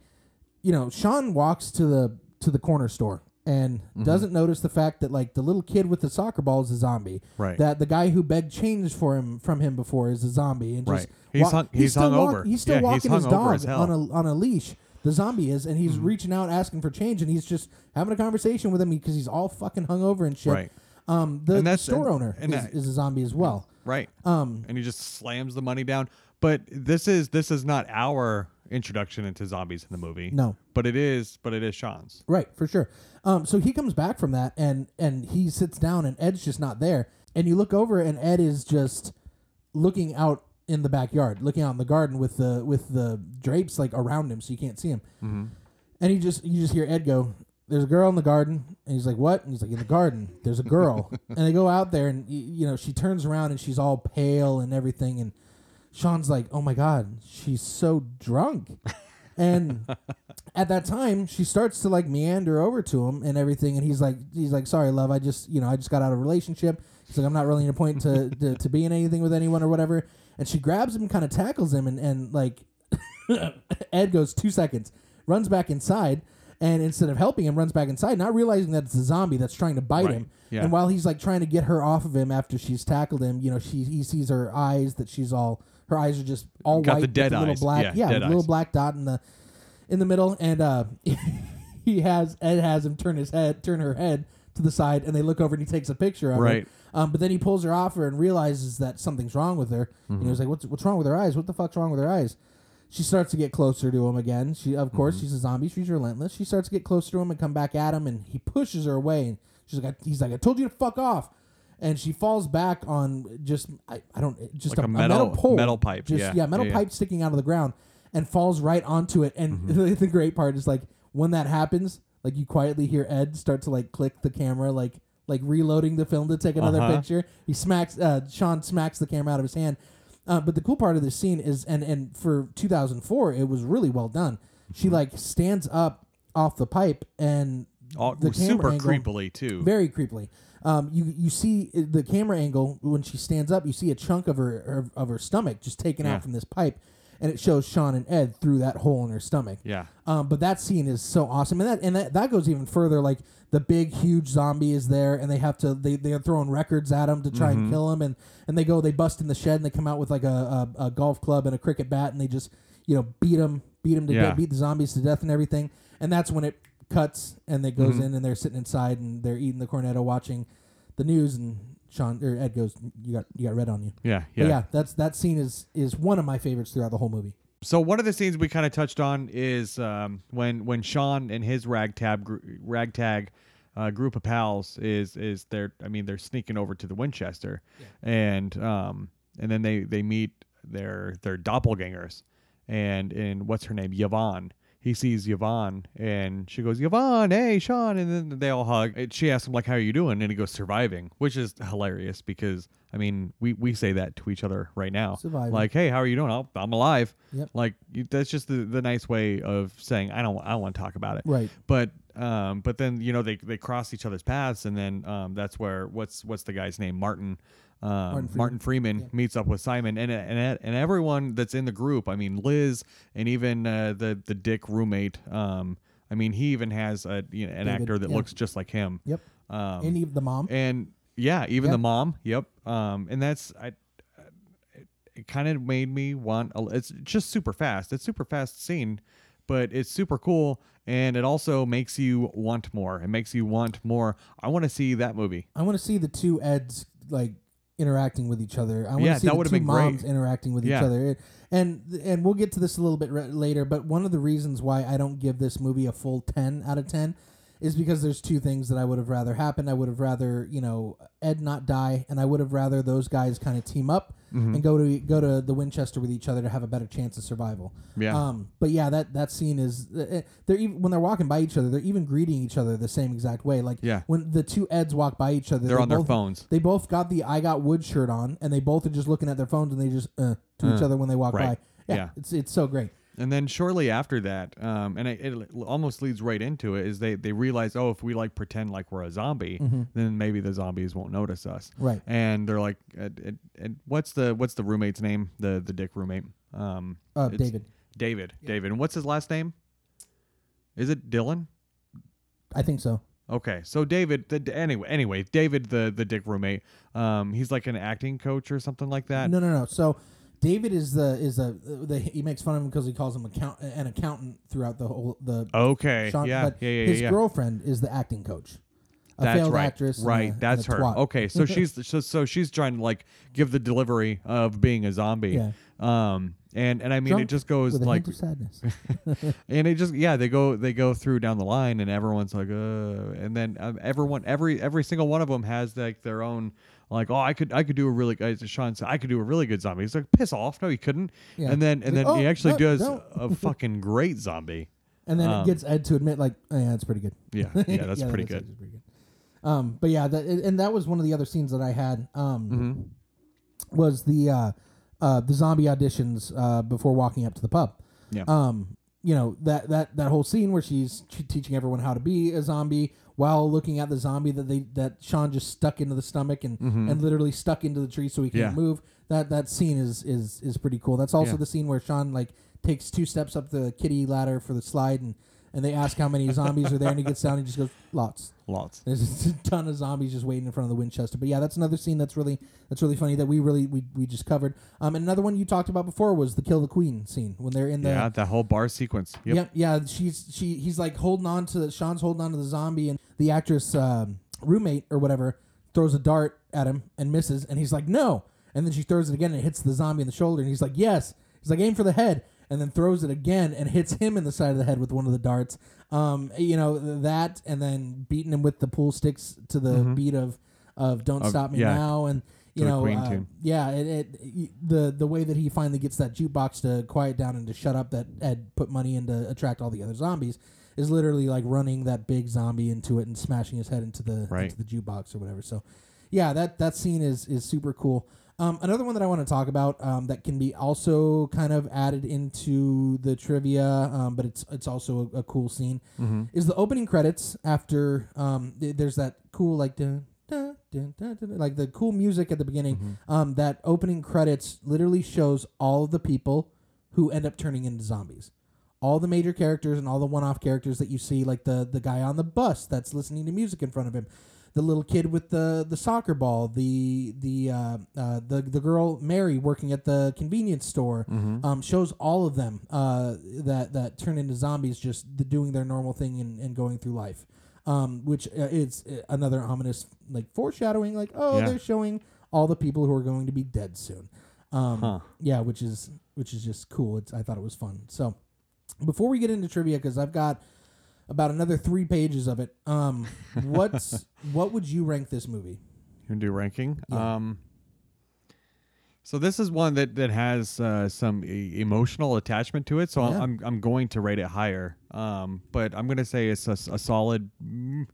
you know, Shaun walks to the to the corner store and Mm-hmm. doesn't notice the fact that like the little kid with the soccer ball is a zombie. Right. That the guy who begged change for him from him before is a zombie. And just Right. He's hung- he's still hung walk- over. He's still Yeah, he's walking his hung over dog on a on a leash. The zombie is, and he's reaching out asking for change, and he's just having a conversation with him because he's all fucking hungover and shit. Right. Um, the, And store and- owner and is, that- is a zombie as well. right. Um, and he just slams the money down. But this is this is not our introduction into zombies in the movie. No. but it is. But it is Shaun's. right, for sure. Um, so he comes back from that, and and he sits down, and Ed's just not there. And you look over, and Ed is just looking out in the backyard, looking out in the garden with the with the drapes like around him, so you can't see him. Mm-hmm. And he just you just hear Ed go, "There's a girl in the garden," and he's like, "What?" And he's like, "In the garden, there's a girl." and they go out there, and you know she turns around and she's all pale and everything, and Shaun's like, "Oh my god, she's so drunk," and at that time she starts to like meander over to him and everything, and he's like, he's like, "Sorry, love, I just you know I just got out of a relationship." He's like, "I'm not really in a point to to, to be in anything with anyone or whatever," and she grabs him, kind of tackles him, and and like Ed goes two seconds, runs back inside. And instead of helping him, runs back inside, not realizing that it's a zombie that's trying to bite Right. him. Yeah. And while he's like trying to get her off of him after she's tackled him, you know, she he sees her eyes that she's all her eyes are just all Got white the with dead little eyes. black Yeah, dead little eyes. black dot in the in the middle and uh he has Ed has him turn his head turn her head to the side and they look over and he takes a picture of Right. her. Um, but then he pulls her off her and realizes that something's wrong with her. And he was like, "What's what's wrong with her eyes? What the fuck's wrong with her eyes?" She starts to get closer to him again. She, of course, Mm-hmm. she's a zombie. She's relentless. She starts to get closer to him and come back at him, and he pushes her away. And she's like, I, "He's like, I told you to fuck off." And she falls back on just, I, I don't, just Like a, a a metal- metal pole, metal pipe, just yeah. metal Yeah, yeah. pipe sticking out of the ground, and falls right onto it. And Mm-hmm. the great part is like when that happens, like you quietly hear Ed start to like click the camera, like like reloading the film to take another Uh-huh. picture. He smacks, uh, Shaun smacks the camera out of his hand. Uh, but the cool part of this scene is, and and for 2004, it was really well done. She Mm-hmm. like stands up off the pipe and All, the camera super angle, creepily too. very creepily. Um, you you see uh, the camera angle when she stands up. You see a chunk of her of, of her stomach just taken Yeah. out from this pipe, and it shows Shaun and Ed through that hole in her stomach. yeah. Um, but that scene is so awesome, and that and that, that goes even further. Like the big, huge zombie is there, and they have to they they're throwing records at him to try Mm-hmm. and kill him, and and they go they bust in the shed and they come out with like a, a, a golf club and a cricket bat, and they just you know beat him beat him to Yeah. death, beat the zombies to death and everything, and that's when it cuts and it goes Mm-hmm. in and they're sitting inside and they're eating the cornetto, watching the news, and Shaun or Ed goes, you got you got red on you. Yeah. But Yeah. yeah, that's that scene is is one of my favorites throughout the whole movie. So one of the scenes we kind of touched on is um, when when Shaun and his ragtag gr- ragtag uh, group of pals is is they're I mean they're sneaking over to the Winchester, and um and then they they meet their their doppelgangers, and and what's her name Yvonne. He sees Yvonne and she goes, Yvonne, hey, Shaun. And then they all hug. And she asks him, like, how are you doing? And he goes, surviving, which is hilarious because, I mean, we, we say that to each other right now. Surviving. Like, hey, how are you doing? Oh, I'm alive. Yep. Like you, that's just the, the nice way of saying I don't I don't want to talk about it. Right. But um but then you know they they cross each other's paths and then um that's where what's what's the guy's name Martin um, Martin Freeman. Freeman, meets up with Simon and and and everyone that's in the group. I mean Liz and even uh, the the Dick roommate. Um I mean he even has a you know, an David, actor that yeah. looks just like him. Yep. Um, and even the mom. and yeah, even Yep. the mom. Yep. Um, and that's I. It, it kind of made me want. A, it's just super fast. It's super fast scene, but it's super cool, and it also makes you want more. It makes you want more. I want to see that movie. I want to see the two Eds like interacting with each other. I want Yeah, to see that the two been great. moms interacting with Yeah. each other. And and we'll get to this a little bit re- later, but one of the reasons why I don't give this movie a full 10 out of 10 is because there's two things that I would have rather happened. I would have rather, you know, Ed not die and I would have rather those guys kind of team up Mm-hmm. and go to go to the Winchester with each other to have a better chance of survival. Yeah. Um, but yeah, that that scene is uh, they're even when they're walking by each other, they're even greeting each other the same exact way. Like Yeah. when the two Eds walk by each other, They're they on their phones. They both got the "I got wood" shirt on, and they both are just looking at their phones and they just uh, to each Uh, other when they walk right. by. Yeah, Yeah. it's it's so great. And then shortly after that, um, and it, it almost leads right into it, is they they realize, oh, if we like pretend like we're a zombie, then maybe the zombies won't notice us. Mm-hmm. Right. And they're like, uh, uh, what's the what's the roommate's name? The the dick roommate. Um, Uh, David. David. David. And what's his last name? Is it Dylan? I think so. Okay, so David. The, anyway, anyway, David, the the dick roommate. Um, he's like an acting coach or something like that. No, no, no. So David is the is a the, he makes fun of him because he calls him account an accountant throughout the whole the. Okay. Shaun- yeah, but yeah. Yeah. His yeah. girlfriend is the acting coach. A That's failed right. actress. Right, a- that's her. twat. Okay, so she's so, so she's trying to like give the delivery of being a zombie. Yeah. Um, and and I mean Drunk it just goes like, sadness. and it just yeah they go they go through down the line and everyone's like uh and then um, everyone every every single one of them has like their own like oh I could I could do a really good Shaun said I could do a really good zombie. He's like piss off no he couldn't. Yeah. And then and then like, he "Oh, actually no, does don't." a fucking great zombie. and then Um, it gets Ed to admit like, oh, yeah, that's pretty good. Yeah, yeah, that's pretty good. actually pretty good. Um, but yeah, that, and that was one of the other scenes that I had. Um, Mm-hmm. was the uh, uh, the zombie auditions uh, before walking up to the pub. Yeah. Um, you know that that that whole scene where she's t- teaching everyone how to be a zombie while looking at the zombie that they that Shaun just stuck into the stomach and and literally stuck into the tree so he can't Mm-hmm. Yeah. move. That that scene is is is pretty cool. That's also Yeah. the scene where Shaun like takes two steps up the kitty ladder for the slide and and they ask how many zombies are there and he gets down and he just goes lots. Lots. There's just a ton of zombies just waiting in front of the Winchester. But yeah, that's another scene that's really that's really funny that we really we, we just covered. Um, and another one you talked about before was the kill the queen scene when they're in the Yeah, that whole bar sequence. Yep. Yep. Yeah. She's she. He's like holding on to Shaun's holding on to the zombie, and the actress um, roommate or whatever throws a dart at him and misses, and he's like no, and then she throws it again and it hits the zombie in the shoulder, and he's like yes. He's like aim for the head, and then throws it again and hits him in the side of the head with one of the darts. Um, you know that, and then beating him with the pool sticks to the beat of of "Don't Of- Stop Me yeah. Now," and you know, uh, yeah, it, it the the way that he finally gets that jukebox to quiet down and to shut up that Ed put money in to attract all the other zombies is literally like running that big zombie into it and smashing his head into the Right. into the jukebox or whatever. So, yeah, that that scene is is super cool. Um, another one that I want to talk about um, that can be also kind of added into the trivia, um, but it's it's also a, a cool scene, is the opening credits after um, th- there's that cool like dun, dun, dun, dun, dun, like the cool music at the beginning. Um, that opening credits literally shows all of the people who end up turning into zombies. All the major characters and all the one-off characters that you see, like the the guy on the bus that's listening to music in front of him, the little kid with the the soccer ball, the the uh, uh, the the girl Mary working at the convenience store, um, shows all of them uh, that that turn into zombies, just the, doing their normal thing and, and going through life. Um, which uh, is uh, another ominous like foreshadowing, like oh Yeah. they're showing all the people who are going to be dead soon. Um, Huh. Yeah, which is which is just cool. It's, I thought it was fun. So before we get into trivia, because I've got about another three pages of it. Um, what's what would you rank this movie? You do ranking. Yeah. Um, so this is one that that has uh, some e- emotional attachment to it. So Yeah. I'm I'm going to rate it higher. Um, but I'm gonna say it's a solid mm,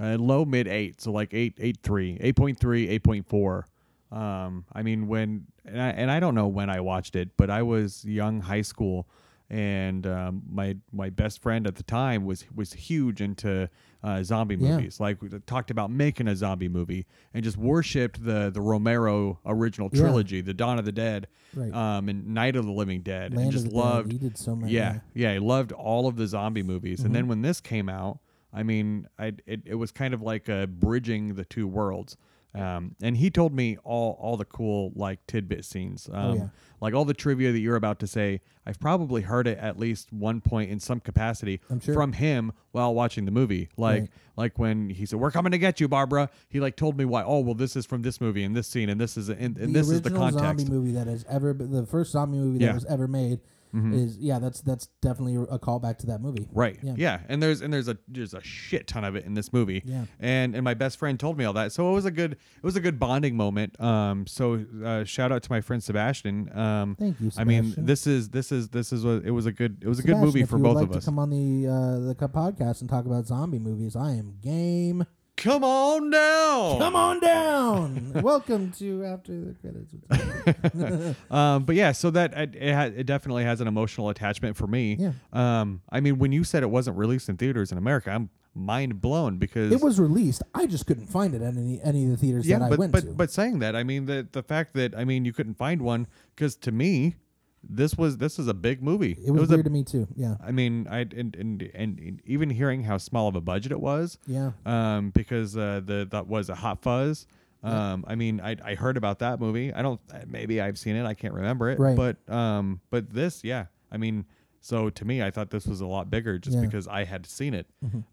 uh, low mid eight. So like eight eight three, eight point three, eight point four. Um, I mean when and I, and I don't know when I watched it, but I was young, high school, and um, my my best friend at the time was was huge into uh, zombie Yeah. movies. Like we talked about making a zombie movie and just worshipped the the Romero original Yeah. trilogy, The Dawn of the Dead, Right. um, and Night of the Living Dead, Land and just the Dead. loved. He did so many. Yeah, yeah, he loved all of the zombie movies. And Mm-hmm. then when this came out, I mean, I it, it was kind of like uh, bridging the two worlds. Um, and he told me all all the cool like tidbit scenes. Um, Oh, yeah. like all the trivia that you're about to say. I've probably heard it at least one point in some capacity sure. from him while watching the movie. Like Right. like when he said, "We're coming to get you, Barbara." He like told me why. Oh, well, this is from this movie and this scene and this is and, and the this is the context. zombie movie that has ever been the first zombie movie that Yeah. Was ever made is yeah that's that's definitely a callback to that movie. Right. Yeah. Yeah. And there's and there's a there's a shit ton of it in this movie. Yeah. And and my best friend told me all that, so it was a good it was a good bonding moment. Um. So uh, shout out to my friend Sebastian. Um. Thank you, I mean, this is this is this is what it was a good it was a good Sebastian, movie if for both like of to us. come on the uh, the podcast and talk about zombie movies, I am game. Come on down. Come on down. Welcome to after the credits. Um, but yeah, so that it, it, ha- it definitely has an emotional attachment for me. Yeah. Um, I mean, when you said it wasn't released in theaters in America, I'm mind blown because It was released. I just couldn't find it at any any of the theaters yeah, that I but went but to. but saying that, I mean the the fact that I mean you couldn't find one because to me, this was this is a big movie. it was, weird a, to me too. Yeah, I mean, I and, and and even hearing how small of a budget it was, yeah. um, because uh, the that was a Hot Fuzz. Um, I mean, I I heard about that movie. I don't. Maybe I've seen it. I can't remember it. Right. But um, but this, yeah. I mean, so to me, I thought this was a lot bigger just Yeah. because I had seen it.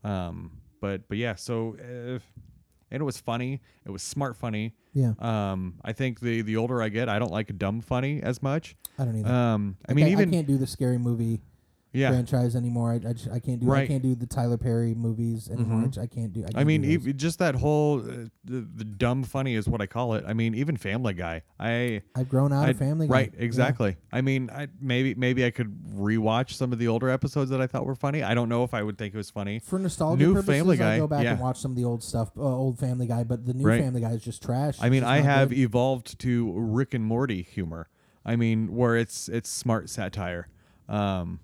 Um, but but yeah. So, uh, and it was funny. It was smart funny. Yeah. Um, I think the the older I get, I don't like dumb funny as much. I don't either. Um, I mean, even I can't do the scary movie yeah. franchise anymore. I, I, just, I can't do I can't do the Tyler Perry movies anymore. Mhm. I, can't do. I, I can't mean, do just that whole uh, the, the dumb funny is what I call it. I mean, even Family Guy. I I've grown out I- of Family Guy. Right, Yeah. exactly. I mean, I maybe maybe I could rewatch some of the older episodes that I thought were funny. I don't know if I would think it was funny. For nostalgia New purposes, Family I Guy, go back and watch some of the old stuff, uh, old Family Guy. But the new Right. Family Guy is just trash. I mean, I have good. evolved to Rick and Morty humor. I mean, where it's it's smart satire. Um,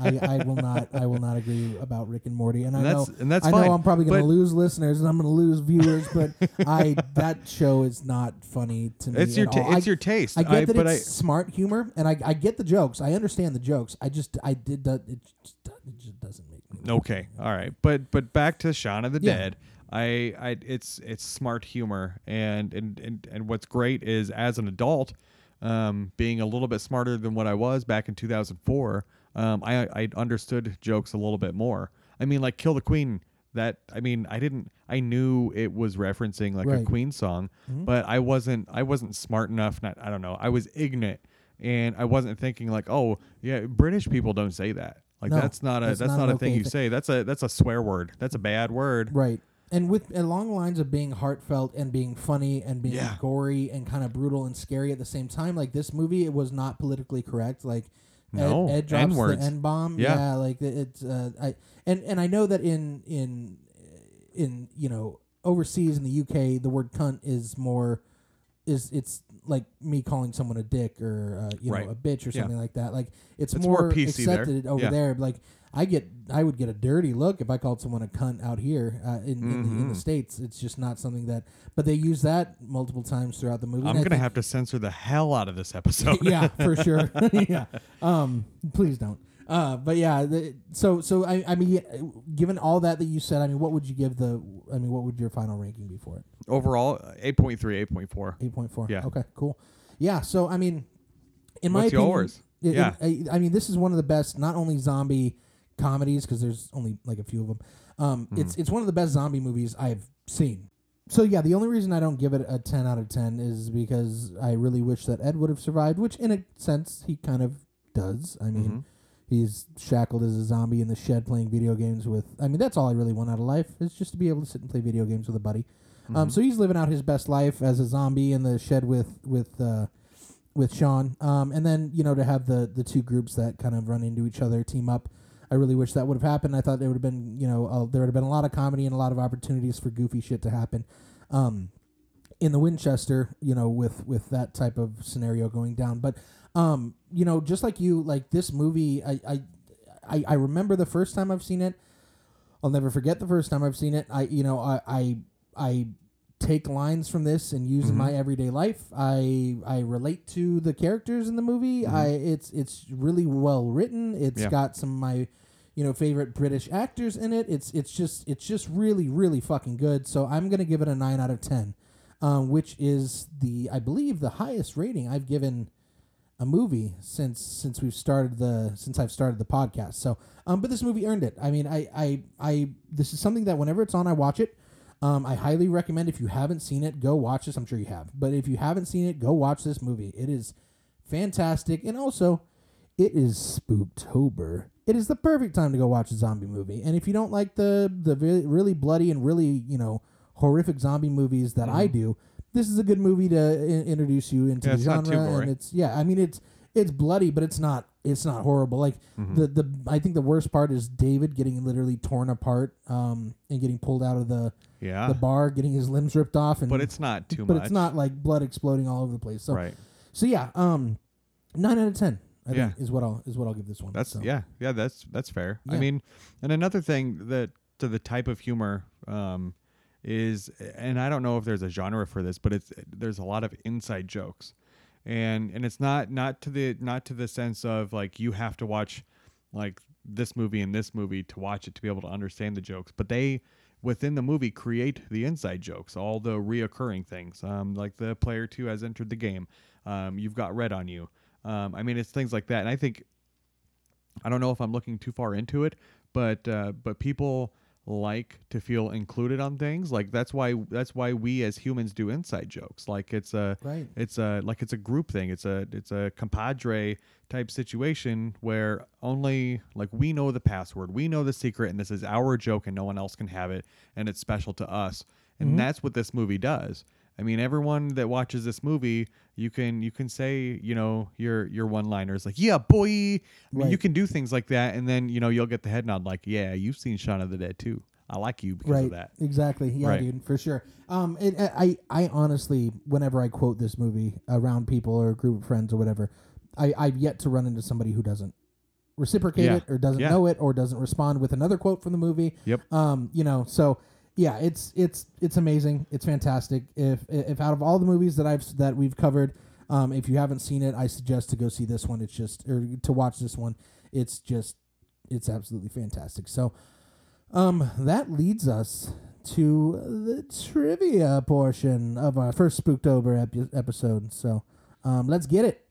I, I will not. I will not agree about Rick and Morty, and I And know. that's- and that's I know I'm probably going to lose listeners and I'm going to lose viewers, but I that show is not funny to me. it's your ta- all. it's I, your taste. I get that but it's smart humor, and I, I get the jokes. I understand the jokes. I just I did that. It just, it just doesn't make me. I okay, all right, but but back to Shaun of the Yeah. Dead. I, I it's it's smart humor and, and and and what's great is as an adult um, being a little bit smarter than what I was back in 2004 um, I I understood jokes a little bit more. I mean like Kill the Queen that I mean I didn't I knew it was referencing like a Right. Queen song but I wasn't I wasn't smart enough not I don't know I was ignorant and I wasn't thinking like oh yeah British people don't say that. Like No, that's not a that's not a thing you say. That's a that's a swear word. That's a bad word. Right. And with along the lines of being heartfelt and being funny and being Yeah. gory and kind of brutal and scary at the same time, like this movie, it was not politically correct. Like No, Ed, Ed drops N-words. the N bomb. Yeah. like it- it's uh, I and and I know that in in in you know overseas in the UK, the word cunt is more is it's like me calling someone a dick or uh, you Right. know a bitch or Yeah. something like that. Like it's, It's more, more PC there. accepted over Yeah. there. Like I get I would get a dirty look if I called someone a cunt out here uh, in, in, the, in Mm-hmm. the states. It's just not something that. But they use that multiple times throughout the movie. I'm gonna have to censor the hell out of this episode. yeah, for sure. yeah. Um, please don't. Uh, but yeah, the, so so I I mean, given all that that you said, I mean, what would you give the? I mean, what would your final ranking be for it? Overall, 8.3, 8.4. Eight point four. Yeah. Okay. Cool. Yeah. So I mean, in my opinion, yours? it- it- Yeah. I, I mean, this is one of the best, not only zombie comedies because there's only like a few of them. Um, Mm-hmm. it's it's one of the best zombie movies I've seen. So yeah, the only reason I don't give it a ten out of ten is because I really wish that Ed would have survived, which in a sense he kind of does. I mean, Mm-hmm. He's shackled as a zombie in the shed playing video games with. I mean, that's all I really want out of life is just to be able to sit and play video games with a buddy. Mm-hmm. Um, so he's living out his best life as a zombie in the shed with with uh, with Shaun. Um, and then you know to have the the two groups that kind of run into each other, team up. I really wish that would have happened. I thought there would have been you know uh, there would have been a lot of comedy and a lot of opportunities for goofy shit to happen. Um, in the Winchester, you know, with with that type of scenario going down. But um, you know, just like you, like this movie, I I I, I remember the first time I've seen it. I'll never forget the first time I've seen it. I you know I I, I take lines from this and use in my everyday life. I I relate to the characters in the movie. I it's it's really well written. It's Yeah. got some of my you know favorite British actors in it. It's it's just it's just really really fucking good. So I'm gonna give it a nine out of ten, um, which is the I believe the highest rating I've given a movie since since we've started the since I've started the podcast. So, um, but this movie earned it. I mean, I I I this is something that whenever it's on, I watch it. Um, I highly recommend if you haven't seen it, go watch this. I'm sure you have, but if you haven't seen it, go watch this movie. It is fantastic, and also it is Spooktober. It is the perfect time to go watch a zombie movie. And if you don't like the the really, really bloody and really you know horrific zombie movies that I do, this is a good movie to I- introduce you into Yeah, the it's not genre. too gory. and it's yeah, I mean it's it's bloody, but it's not it's not horrible. Like Mm-hmm. the the I think the worst part is David getting literally torn apart um and getting pulled out of the Yeah. the bar, getting his limbs ripped off, and but it's not too much. but much. it's not like blood exploding all over the place. So right. so yeah, um, nine out of ten. I Yeah. think is what I'll is what I'll give this one. That's So, yeah, yeah. That's that's fair. I Yeah. mean, and another thing that to the type of humor um, is, and I don't know if there's a genre for this, but it's there's a lot of inside jokes, and and it's not not to the not to the sense of like you have to watch like this movie and this movie to watch it to be able to understand the jokes, but they within the movie create the inside jokes, all the reoccurring things, um, like the player two has entered the game, um, you've got red on you. Um, I mean, it's things like that, and I think I don't know if I'm looking too far into it, but uh, but people like to feel included on things. Like that's why that's why we as humans do inside jokes. Like it's a Right. it's a like it's a group thing. It's a it's a compadre type situation where only like we know the password, we know the secret, and this is our joke, and no one else can have it, and it's special to us. And mm-hmm. that's what this movie does. I mean, everyone that watches this movie, you can you can say you know your your one liners like yeah boy. I mean, you can do things like that, and then you know you'll get the head nod like yeah you've seen Shaun of the Dead too. I like you because right. of that. Exactly. Yeah, Right. dude, for sure. Um, it, I, I honestly, whenever I quote this movie around people or a group of friends or whatever, I, I've yet to run into somebody who doesn't reciprocate Yeah. it or doesn't Yeah. know it or doesn't respond with another quote from the movie. Yep. Um, you know, so yeah, it's it's it's amazing. It's fantastic. If if out of all the movies that I've that we've covered, um, if you haven't seen it, I suggest to go see this one. It's just or to watch this one. It's just it's absolutely fantastic. So, um, that leads us to the trivia portion of our first Spooktober epi- episode. So, um, let's get it.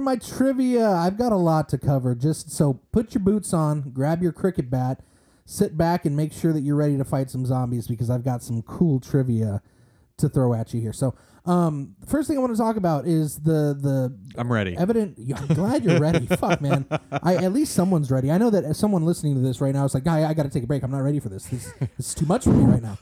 For my trivia, I've got a lot to cover. Just so put your boots on, grab your cricket bat, sit back, and make sure that you're ready to fight some zombies because I've got some cool trivia to throw at you here. So, um, first thing I want to talk about is the the I'm ready. evident. I'm glad you're ready. Fuck, man. I at least someone's ready. I know that someone listening to this right now is like, "Guy, I got to take a break. I'm not ready for this. This, this is too much for me right now."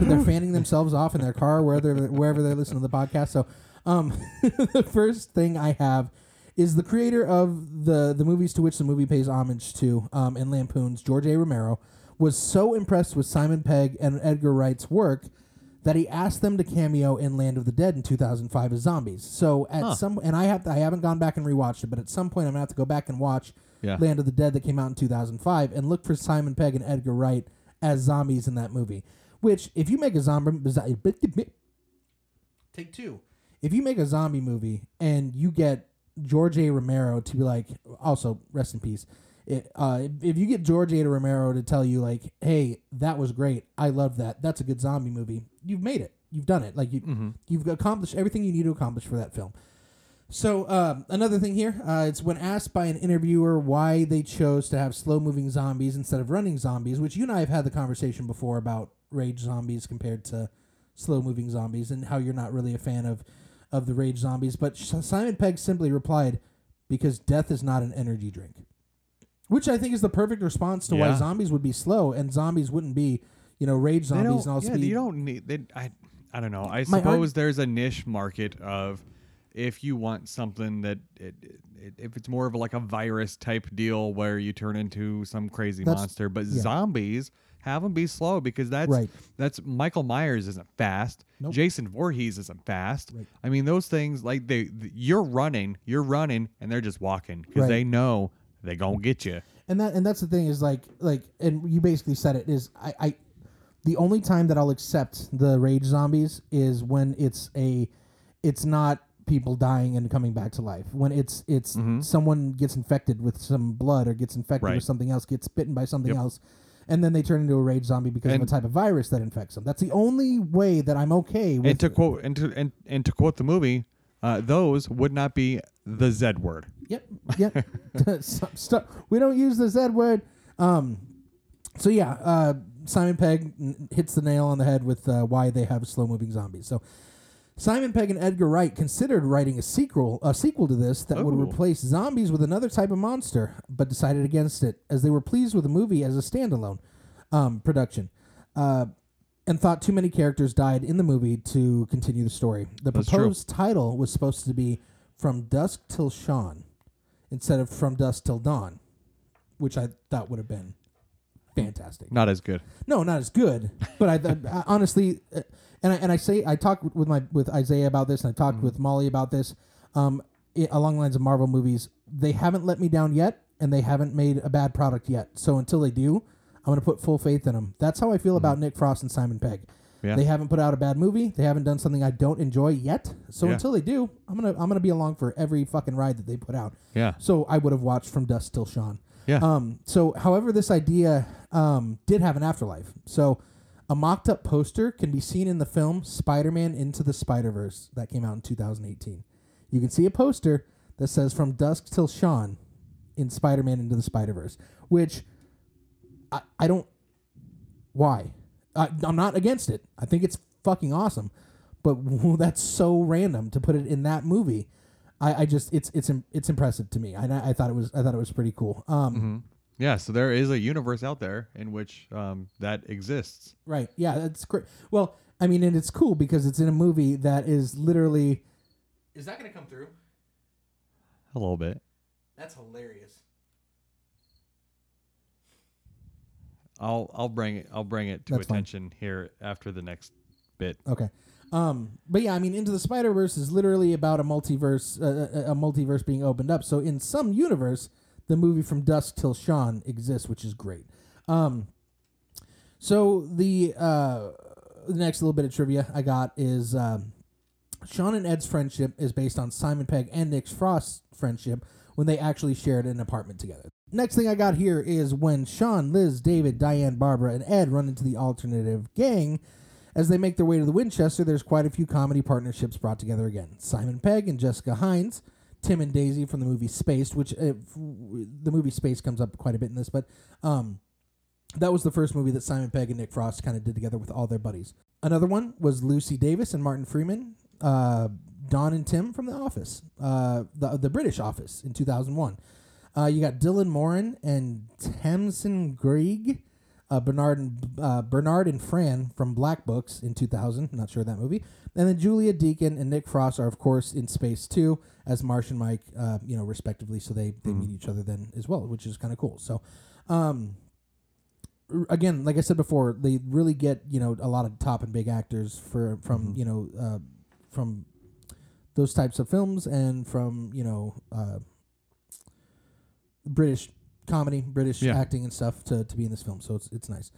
they're fanning themselves off in their car, wherever they're, wherever they're listening to the podcast. So, um, the first thing I have is the creator of the the movies to which the movie pays homage to, um, and lampoons, George A. Romero, was so impressed with Simon Pegg and Edgar Wright's work that he asked them to cameo in Land of the Dead in 2005 as zombies. So at Huh. some and I have to, I haven't gone back and rewatched it, but at some point I'm gonna have to go back and watch Yeah. Land of the Dead that came out in 2005 and look for Simon Pegg and Edgar Wright as zombies in that movie. Which, if you make a zombie, take two. If you make a zombie movie and you get George A. Romero to be like, also rest in peace. It, uh, if- you get George A. Romero to tell you like, "Hey, that was great. I love that. That's a good zombie movie." You've made it. You've done it. Like you, you've accomplished everything you need to accomplish for that film. So um, another thing here, uh, it's when asked by an interviewer why they chose to have slow-moving zombies instead of running zombies, which you and I have had the conversation before about rage zombies compared to slow-moving zombies, and how you're not really a fan of of the rage zombies. But Simon Pegg simply replied, "Because death is not an energy drink," which I think is the perfect response to why zombies would be slow and zombies wouldn't be, you know, rage zombies and all yeah, speed. you don't need. They, I, I don't know. I My arg- suppose there's a niche market of if you want something that it, it, if it's more of like a virus type deal where you turn into some crazy That's- monster, but yeah. zombies have them be slow because that's Right. that's Michael Myers isn't fast. Nope. Jason Voorhees isn't fast. Right. I mean those things like they th- you're running, you're running, and they're just walking because Right. they know they gonna get you. and that and that's the thing is like like and you basically said it is I, I the only time that I'll accept the rage zombies is when it's a it's not people dying and coming back to life when it's it's someone gets infected with some blood or gets infected with Mm-hmm. Something else gets bitten by something Yep. else and then they turn into a rage zombie because of a type of virus that infects them that's the only way that I'm okay with And to quote and to and, and to quote the movie, uh, those would not be the Z word. Yep. Yep. Stop, stop. We don't use the Z word. Um, so yeah, uh, Simon Pegg n- hits the nail on the head with uh, why they have slow moving zombies. So Simon Pegg and Edgar Wright considered writing a sequel, a sequel to this that would Ooh. replace zombies with another type of monster, but decided against it as they were pleased with the movie as a standalone um, production. Uh, and thought too many characters died in the movie to continue the story. The That's true. proposed title was supposed to be From Dusk Till Shaun instead of From Dusk Till Dawn, which I thought would have been fantastic. Not as good. No, not as good, but I, I honestly, uh, and I, and I say I talked with my with Isaiah about this, and I talked with Molly about this, um, i along the lines of Marvel movies. They haven't let me down yet, and they haven't made a bad product yet. So until they do, I'm going to put full faith in them. That's how I feel about Nick Frost and Simon Pegg. Yeah. They haven't put out a bad movie. They haven't done something I don't enjoy yet. So Yeah. until they do, I'm gonna I'm gonna be along for every fucking ride that they put out. Yeah. So I would have watched from Dusk Till Shaun. Yeah. Um, so, however, this idea um, did have an afterlife. So, a mocked up poster can be seen in the film Spider Man Into the Spider Verse that came out in 2018. You can see a poster that says From Dusk Till Shaun in Spider Man Into the Spider Verse, which I, I don't. Why? I, I'm not against it. I think it's fucking awesome. But that's so random to put it in that movie. I, I just it's it's it's impressive to me. I, I thought it was I thought it was pretty cool. Um, Mm-hmm. Yeah, so there is a universe out there in which um, that exists. Right. Yeah, that's great. Well, I mean, and it's cool because it's in a movie that is literally. Is that going to come through? A little bit. That's hilarious. I'll I'll bring it I'll bring it to That's fine. attention here after the next bit. Okay. Um, but yeah, I mean, Into the Spider Verse is literally about a multiverse, uh, a a multiverse being opened up. So in some universe, the movie From Dusk Till Dawn exists, which is great. Um, so the uh, the next little bit of trivia I got is um, Shaun and Ed's friendship is based on Simon Pegg and Nick Frost's friendship when they actually shared an apartment together. Next thing I got here is when Shaun, Liz, David, Diane, Barbara, and Ed run into the alternative gang. As they make their way to the Winchester, there's quite a few comedy partnerships brought together again. Simon Pegg and Jessica Hynes, Tim and Daisy from the movie Spaced, which uh, the movie Spaced comes up quite a bit in this, but um, that was the first movie that Simon Pegg and Nick Frost kind of did together with all their buddies. Another one was Lucy Davis and Martin Freeman, uh, Dawn and Tim from The Office, uh, the the British Office in 2001. Uh, you got Dylan Moran and Tamsin Greig, uh, Bernard and uh, Bernard and Fran from Black Books in 2000. Not sure of that movie. And then Julia Deakin and Nick Frost are of course in Spaced too, as Marsh and Mike, uh, you know, respectively. So they they meet each other then as well, which is kind of cool. So. Um, r- again, like I said before, they really get you know a lot of top and big actors for from you know uh, from those types of films and from you know uh, British comedy, British Yeah. acting and stuff to, to be in this film. So it's it's nice.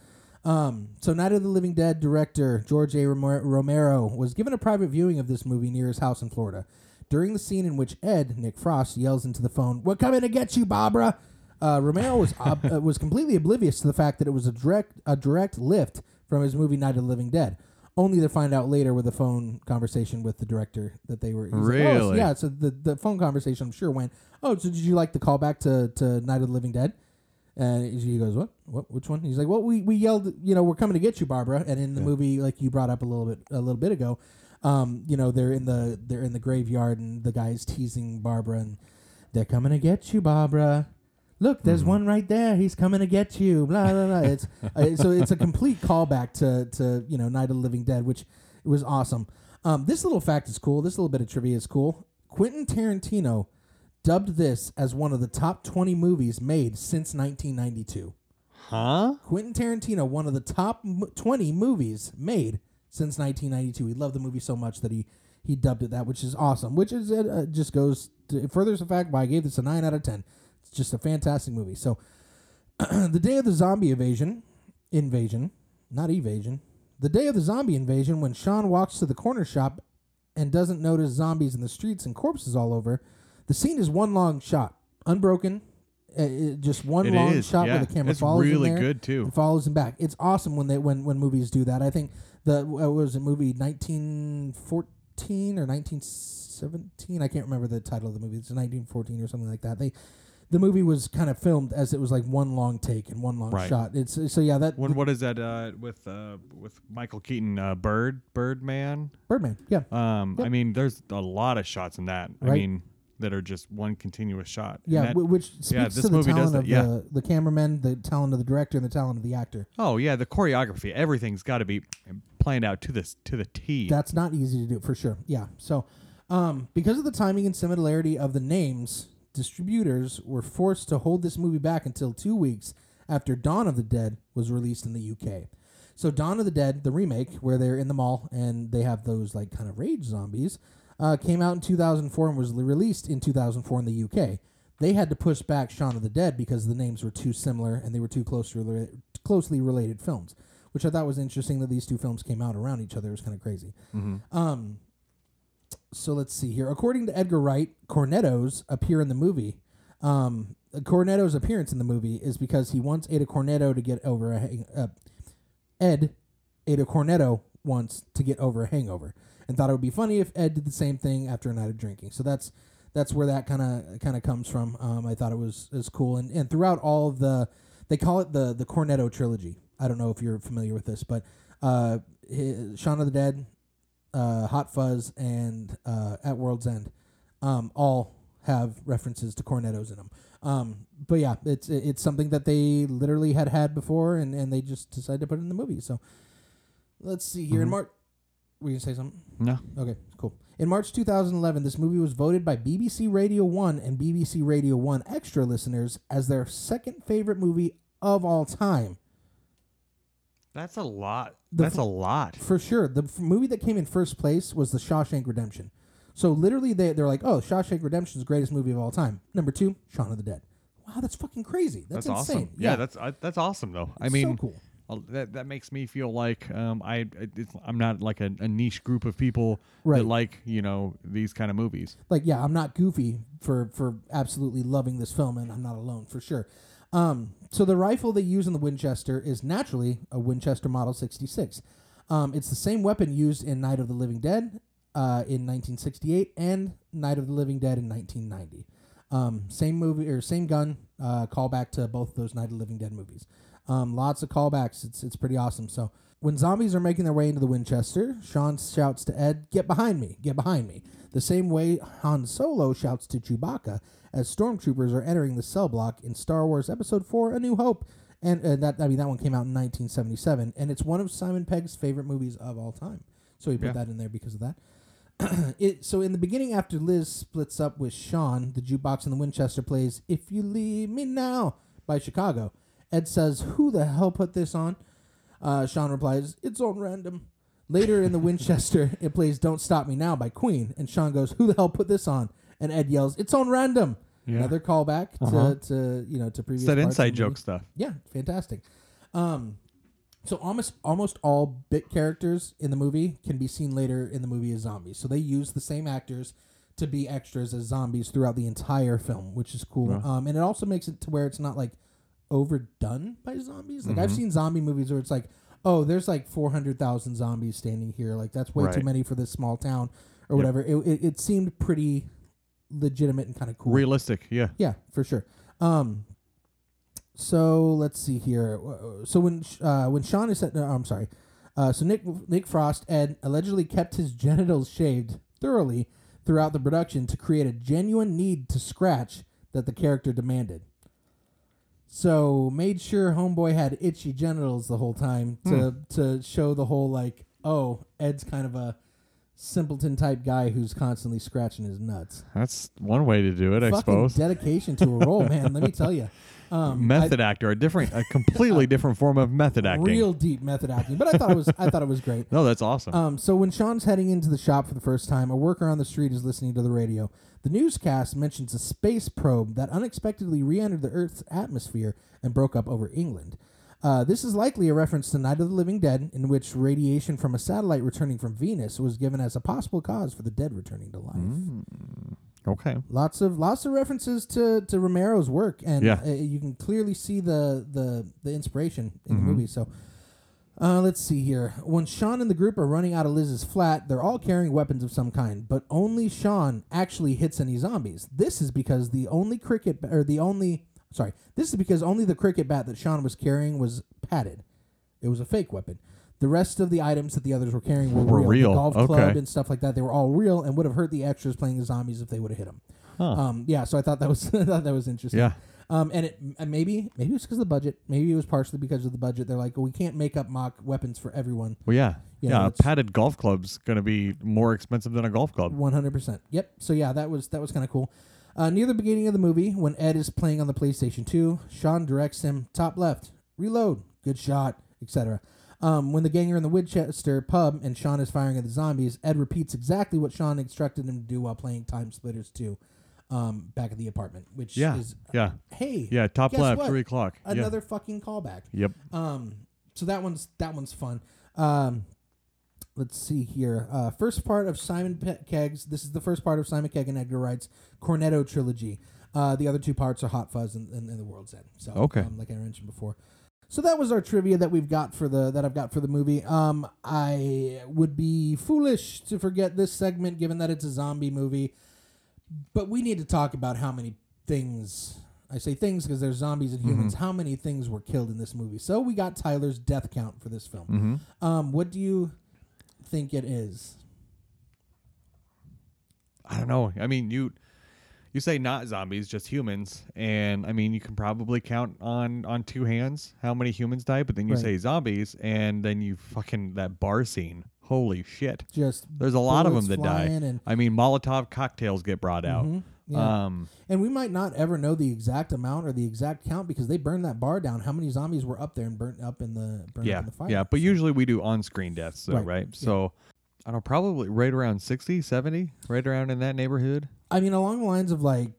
Um, so Night of the Living Dead director George A. Romero was given a private viewing of this movie near his house in Florida. During the scene in which Ed Nick Frost yells into the phone, "We're coming to get you, Barbara," uh, Romero was ob- uh, was completely oblivious to the fact that it was a direct a direct lift from his movie Night of the Living Dead. Only to find out later with a phone conversation with the director that they were he's like, "Oh, so- Really? yeah. So the the phone conversation I'm sure went, "Oh, so did you like the callback to to Night of the Living Dead?" And he goes, "What? What? Which one?" He's like, "Well, we, we yelled, you know, we're coming to get you, Barbara." And in the movie, like you brought up a little bit a little bit ago, um, you know, they're in the they're in the graveyard, and the guy's teasing Barbara, and they're coming to get you, Barbara. Look, there's one right there. He's coming to get you. Blah blah blah. It's uh, so it's a complete callback to to you know Night of the Living Dead, which was awesome. Um, this little fact is cool. This little bit of trivia is cool. Quentin Tarantino dubbed this as one of the top 20 movies made since 1992. Huh? Quentin Tarantino, one of the top 20 movies made since 1992. He loved the movie so much that he he dubbed it that, which is awesome. Which is uh, uh, just goes to, furthers the fact why I gave this a nine out of ten. It's just a fantastic movie. So, the day of the zombie invasion, invasion, not evasion. The day of the zombie invasion, when Shaun walks to the corner shop and doesn't notice zombies in the streets and corpses all over, the scene is one long shot, unbroken. Uh, it- just one It long is, shot yeah. where the camera It's follows him really there good, too. and follows him back. It's awesome when they when when movies do that. I think the uh, was a movie 1914 or 1917. I can't remember the title of the movie. It's 1914 or something like that. They the movie was kind of filmed as it was like one long take and one long Right. shot. It's so yeah that When what is that uh, with uh, with Michael Keaton uh, Bird Birdman? Birdman. Yeah. Um. I mean, there's a lot of shots in that. I Right. mean, that are just one continuous shot. Yeah, that- which speaks yeah, to this the movie does talent of yeah. the, the cameraman, the talent of the director, and the talent of the actor. oh yeah, the choreography, everything's got to be planned out to this to the T. That's not easy to do for sure. Yeah. So, um, because of the timing and similarity of the names, distributors were forced to hold this movie back until two weeks after Dawn of the Dead was released in the UK. So, Dawn of the Dead, the remake, where they're in the mall and they have those like kind of rage zombies, uh, came out in 2004 and was released in 2004 in the UK. They had to push back Shaun of the Dead because the names were too similar and they were too closely related, closely related films, which I thought was interesting that these two films came out around each other. It was kind of crazy. Um, so let's see here. According to Edgar Wright, cornettos appear in the movie. Um, Cornetto's appearance in the movie is because he once ate a cornetto to get over a hang- uh, Ed ate a cornetto once to get over a hangover, and thought it would be funny if Ed did the same thing after a night of drinking. So that's that's where that kind of kind of comes from. Um, I thought it was is cool, and and throughout all of the they call it the the Cornetto trilogy. I don't know if you're familiar with this, but uh, hi- Shaun of the Dead, uh, Hot Fuzz, and uh, At World's End um, all have references to cornettos in them. Um, but yeah, it's it's something that they literally had had before, and, and they just decided to put it in the movie. So let's see here in Mhm. March. Were you gonna say something? No. Okay, cool. In March 2011, this movie was voted by BBC Radio 1 and BBC Radio 1 Extra listeners as their second favorite movie of all time. That's a lot. The That's f- a lot. For sure. The f- movie that came in first place was The Shawshank Redemption. So literally, they, they're like, oh, Shawshank Redemption is the greatest movie of all time. Number two, Shaun of the Dead. Wow, that's fucking crazy. That's, That's, insane. awesome. Yeah, that's I, that's awesome though. I mean, so cool. That that makes me feel like um, I it's, I'm not like a, a niche group of people Right. that like you know these kind of movies. like yeah i'm not goofy for for absolutely loving this film and i'm not alone for sure um so the rifle they use in the winchester is naturally a winchester model 66 um it's the same weapon used in night of the living dead uh in 1968 and night of the living dead in 1990 um same movie or same gun uh callback to both those night of the living dead movies um lots of callbacks it's it's pretty awesome so when zombies are making their way into the Winchester, Shaun shouts to Ed, Get behind me, get behind me. The same way Han Solo shouts to Chewbacca as stormtroopers are entering the cell block in Star Wars Episode 4 A New Hope. And uh, that I mean that one came out in 1977 and it's one of Simon Pegg's favorite movies of all time. So he put Yeah. that in there because of that. it so in the beginning after Liz splits up with Shaun, the jukebox in the Winchester plays If You Leave Me Now by Chicago. Ed says, Who the hell put this on? Uh, Shaun replies, It's on random. Later in the Winchester, it plays Don't Stop Me Now by Queen. And Shaun goes, Who the hell put this on? And Ed yells, It's on random. Yeah. Another callback Uh-huh. to, to you know to previous It's that inside joke stuff. Yeah, fantastic. Um, so almost almost all bit characters in the movie can be seen later in the movie as zombies. So they use the same actors to be extras as zombies throughout the entire film, which is cool. Um, and it also makes it to where it's not like overdone by zombies. Like I've Mhm. seen zombie movies where it's like, oh, there's like four hundred thousand zombies standing here. Like that's way too Right. many for this small town or whatever. It, it it seemed pretty legitimate and kind of cool. Realistic, yeah. Yeah, for sure. Um, so let's see here. Uh, So when Sh- uh, when Shaun is set, no, I'm sorry. Uh, so Nick Nick Frost Ed allegedly kept his genitals shaved thoroughly throughout the production to create a genuine need to scratch that the character demanded. So made sure Homeboy had itchy genitals the whole time to hmm. to show the whole like, oh, Ed's kind of a simpleton type guy who's constantly scratching his nuts That's one way to do it, I fucking suppose. dedication to a role, man. Let me tell you. Um, method actor, a different, a completely different form of method I, acting. real deep method acting, but I thought it was I thought it was great. no, that's awesome. Um, so when Shaun's heading into the shop for the first time, a worker on the street is listening to the radio. The newscast mentions a space probe that unexpectedly re-entered the Earth's atmosphere and broke up over England. Uh, this is likely a reference to Night of the Living Dead, in which radiation from a satellite returning from Venus was given as a possible cause for the dead returning to life. Mm. Okay. Lots of lots of references to, to Romero's work, and Yeah. uh, you can clearly see the the, the inspiration in Mhm. the movie. So, uh, let's see here. When Shaun and the group are running out of Liz's flat, they're all carrying weapons of some kind, but only Shaun actually hits any zombies. This is because the only cricket or the only sorry, this is because only the cricket bat that Shaun was carrying was padded. It was a fake weapon. The rest of the items that the others were carrying were, Were real. real, The golf club okay. and stuff like that. They were all real and would have hurt the extras playing the zombies if they would have hit them. Huh. Um, yeah, so I thought that was I thought that was interesting. yeah. Um, and it and maybe maybe it was because of the budget. Maybe it was partially because of the budget. They're like, well, we can't make up mock weapons for everyone. Well, yeah. Yeah. a it's- padded golf club's going to be more expensive than a golf club. One hundred percent. Yep. So yeah, that was that was kind of cool. Uh, near the beginning of the movie, when Ed is playing on the PlayStation Two, Shaun directs him top left, reload, good shot, etc. Um, when the gang are in the Winchester pub and Shaun is firing at the zombies, Ed repeats exactly what Shaun instructed him to do while playing TimeSplitters 2 um, back at the apartment, which Yeah. is, Yeah. hey, Yeah. Top left, what? three o'clock. Yeah. another fucking callback. Yep. Um, so that one's that one's fun. Um, let's see here. Uh, first part of Simon Pe- Pegg's. This is the first part of Simon Kegg and Edgar Wright's Cornetto trilogy. Uh, the other two parts are Hot Fuzz and, and, and The World's End. So Okay. um, like I mentioned before. So that was our trivia that we've got for the that I've got for the movie. Um, I would be foolish to forget this segment given that it's a zombie movie, but we need to talk about how many things. I say things because there's zombies and humans. How many things were killed in this movie? So we got Tyler's death count for this film. Mm-hmm. Um, what do you think it is? I don't know. I mean, you you say not zombies, just humans, and I mean, you can probably count on on two hands how many humans die. But then you Right. say zombies, and then you fucking that bar scene. Holy shit! Just There's a lot of them that die. and I mean, Molotov cocktails get brought out. Mhm, yeah. Um, And we might not ever know the exact amount or the exact count because they burned that bar down. How many zombies were up there and burnt up in the yeah, up in the fire? yeah. But usually we do on-screen deaths, though, Right, right? yeah. I don't know, probably right around 60, 70, right around in that neighborhood. I mean, along the lines of like,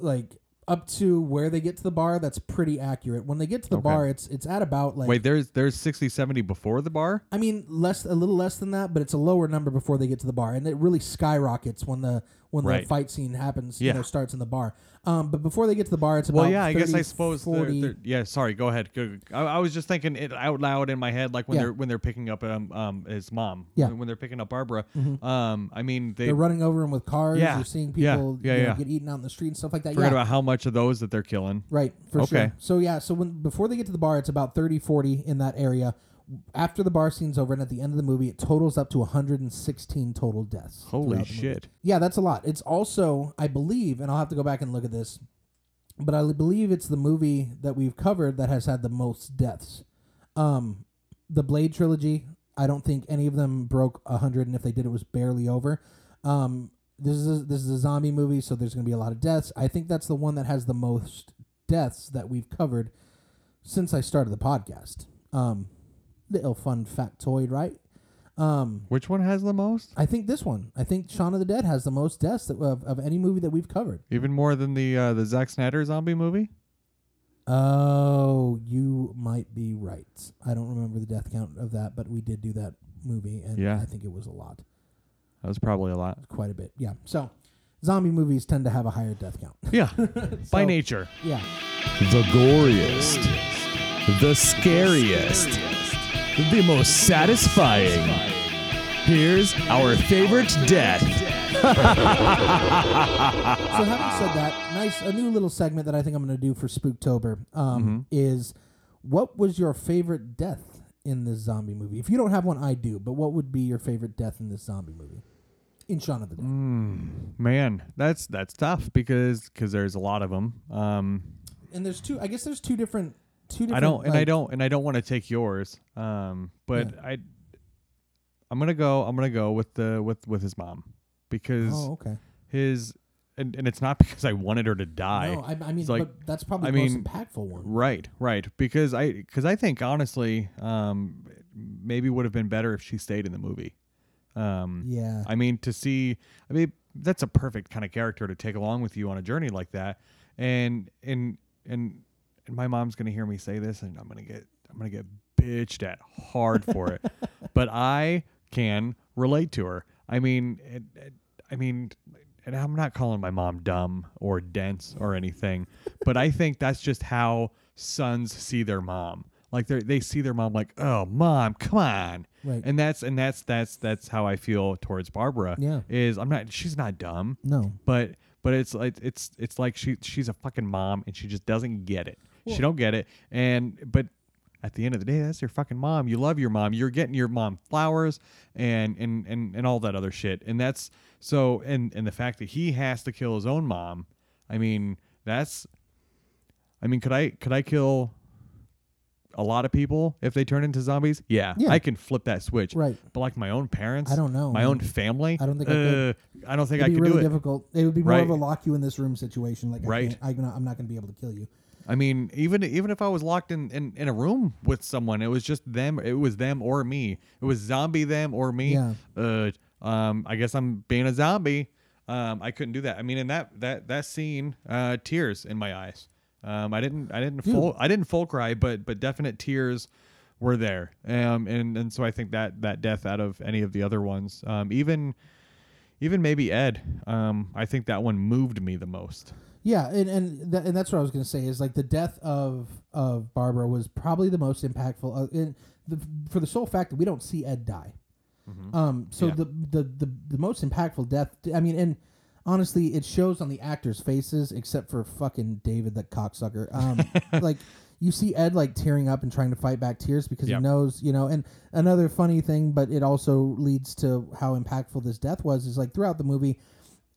like up to where they get to the bar, that's pretty accurate. When they get to the Okay. bar, it's it's at about like Wait, there's there's 60, 70 before the bar. I mean, less a little less than that, but it's a lower number before they get to the bar, and it really skyrockets when the when the fight scene happens. You Yeah. know, starts in the bar. Um, but before they get to the bar, it's about Well, yeah, I guess I suppose. they're- they're- yeah, sorry. Go ahead. Go, I, I was just thinking it out loud in my head, like when Yeah. they're when they're picking up um, um his mom. Yeah. Mm-hmm. When, they're picking up Barbara. Um, I mean they They're running over him with cars. Yeah, You're seeing yeah, people yeah, you know, yeah. get eaten out in the street and stuff like that. forget yeah. about how much of those that they're killing. Right, for Okay. sure. So yeah, so when before they get to the bar, it's about 30, 40 in that area. After the bar scene's over and at the end of the movie, it totals up to 116 total deaths. Holy throughout the movie. shit! Yeah, that's a lot. It's also, I believe, and I'll have to go back and look at this, but I believe it's the movie that we've covered that has had the most deaths. Um, the Blade trilogy, I don't think any of them broke 100, and if they did, it was barely over. Um, this is a, this is a zombie movie, so there's going to be a lot of deaths. I think that's the one that has the most deaths that we've covered since I started the podcast. Um, little fun factoid, right? Um, Which one has the most? I think this one. I think Shaun of the Dead has the most deaths that, of, of any movie that we've covered. Even more than the uh, the Zack Snyder zombie movie. Oh, you might be right. I don't remember the death count of that, but we did do that movie, and Yeah. I think it was a lot, That was probably a lot. quite a bit. Yeah. So, zombie movies tend to have a higher death count. Yeah, by nature. Yeah. The goriest, the scariest, the most satisfying. Here's our favorite death. So, having said that, nice a new little segment that I think I'm going to do for Spooktober um, Mm-hmm. is what was your favorite death in this zombie movie? If you don't have one, I do. But what would be your favorite death in this zombie movie? In Shaun of the Dead. Mm. Man, that's that's tough because because there's a lot of them. Um, and there's two. I guess there's two different. Two different. I don't, and I don't, and I don't want to take yours. Um, but I, I'm gonna go. I'm gonna go with the with with his mom because Oh, okay. his, and, and it's not because I wanted her to die. No, I, I mean, like- but that's probably I the mean, most impactful one. Right, right. Because I because I think honestly, um, maybe would have been better if she stayed in the movie. Um, Yeah. I mean, to see, I mean, that's a perfect kind of character to take along with you on a journey like that. And and and and my mom's gonna hear me say this, and I'm gonna get I'm gonna get bitched at hard for it. but I can relate to her. I mean, it, it, I mean, and I'm not calling my mom dumb or dense or anything, but I think that's just how sons see their mom. Like they they see their mom like, oh, mom, come on, Right. and that's and that's that's that's how I feel towards Barbara. Yeah. is I'm not she's not dumb, No. but but it's like it's it's like she she's a fucking mom and she just doesn't get it. Well- she don't get it, and but at the end of the day, that's your fucking mom. You love your mom. You're getting your mom flowers and and and and all that other shit, and that's so and and the fact that he has to kill his own mom. I mean, that's. I mean, could I could I kill a lot of people if they turn into zombies? Yeah, Yeah. I can flip that switch. Right. But like my own parents, I don't know, My man. own family, I don't think I could. uh, I don't think It'd I be could really do it. difficult. It would be more of a lock you in this room situation. Like, Right. Can't, I'm not, I'm not going to be able to kill you. I mean, even even if I was locked in, in in a room with someone, it was just them. It was them or me. It was zombie them or me. Yeah. Uh, um, I guess I'm being a zombie. Um, I couldn't do that. I mean, in that that that scene, uh, tears in my eyes. Um, I didn't I didn't Dude. full I didn't full cry, but but definite tears were there. Um, and and so I think that that death out of any of the other ones, um, even even maybe Ed, um, I think that one moved me the most. Yeah, and and, th- and that's what I was going to say is like the death of of Barbara was probably the most impactful. Uh, in the, for the sole fact that we don't see Ed die. Um, so Mm-hmm. Yeah. the, the the the most impactful death. I mean, and honestly, it shows on the actors' faces, except for fucking David, that cocksucker. Um, like you see Ed like tearing up and trying to fight back tears because Yep. he knows, you know. And another funny thing, but it also leads to how impactful this death was. Is like throughout the movie,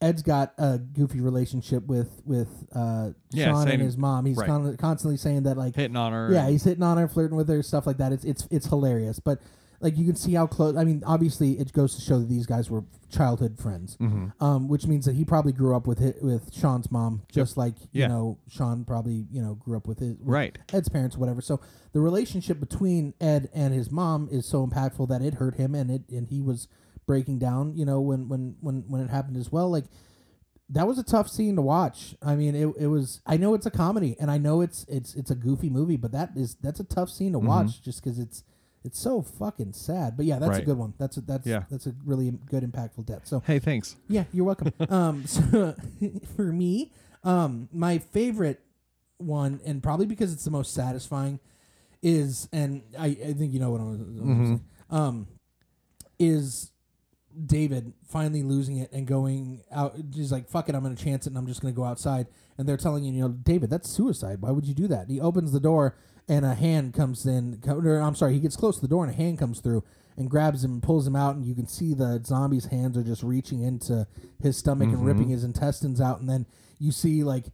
Ed's got a goofy relationship with with uh, Yeah, Shaun saying- and his mom. He's right. con- constantly saying that like hitting on her. yeah, he's hitting on her, flirting with her, stuff like that. It's it's it's hilarious. But like you can see how close. I mean, obviously, it goes to show that these guys were childhood friends, Mm-hmm. um, which means that he probably grew up with with Shaun's mom, just like you Yeah. know Shaun probably you know grew up with his with Right. Ed's parents, whatever. So the relationship between Ed and his mom is so impactful that it hurt him, and it and he was breaking down. You know, when when when when it happened as well, like that was a tough scene to watch. I mean, it, it was. I know it's a comedy, and I know it's it's it's a goofy movie, but that is that's a tough scene to watch just because it's it's so fucking sad. But yeah, that's a good one. That's a, that's Yeah. that's a really good impactful death. So Hey, thanks. yeah, you're welcome. um, so for me, um, my favorite one, and probably because it's the most satisfying, is and I, I think you know what I'm, what I'm saying. Um, is David finally losing it and going out. He's like, "Fuck it, I'm gonna chance it, and I'm just gonna go outside." And they're telling you, you know, David, that's suicide. Why would you do that? And he opens the door, and a hand comes in. Or, I'm sorry, he gets close to the door, and a hand comes through and grabs him and pulls him out, and you can see the zombie's hands are just reaching into his stomach and ripping his intestines out, and then you see like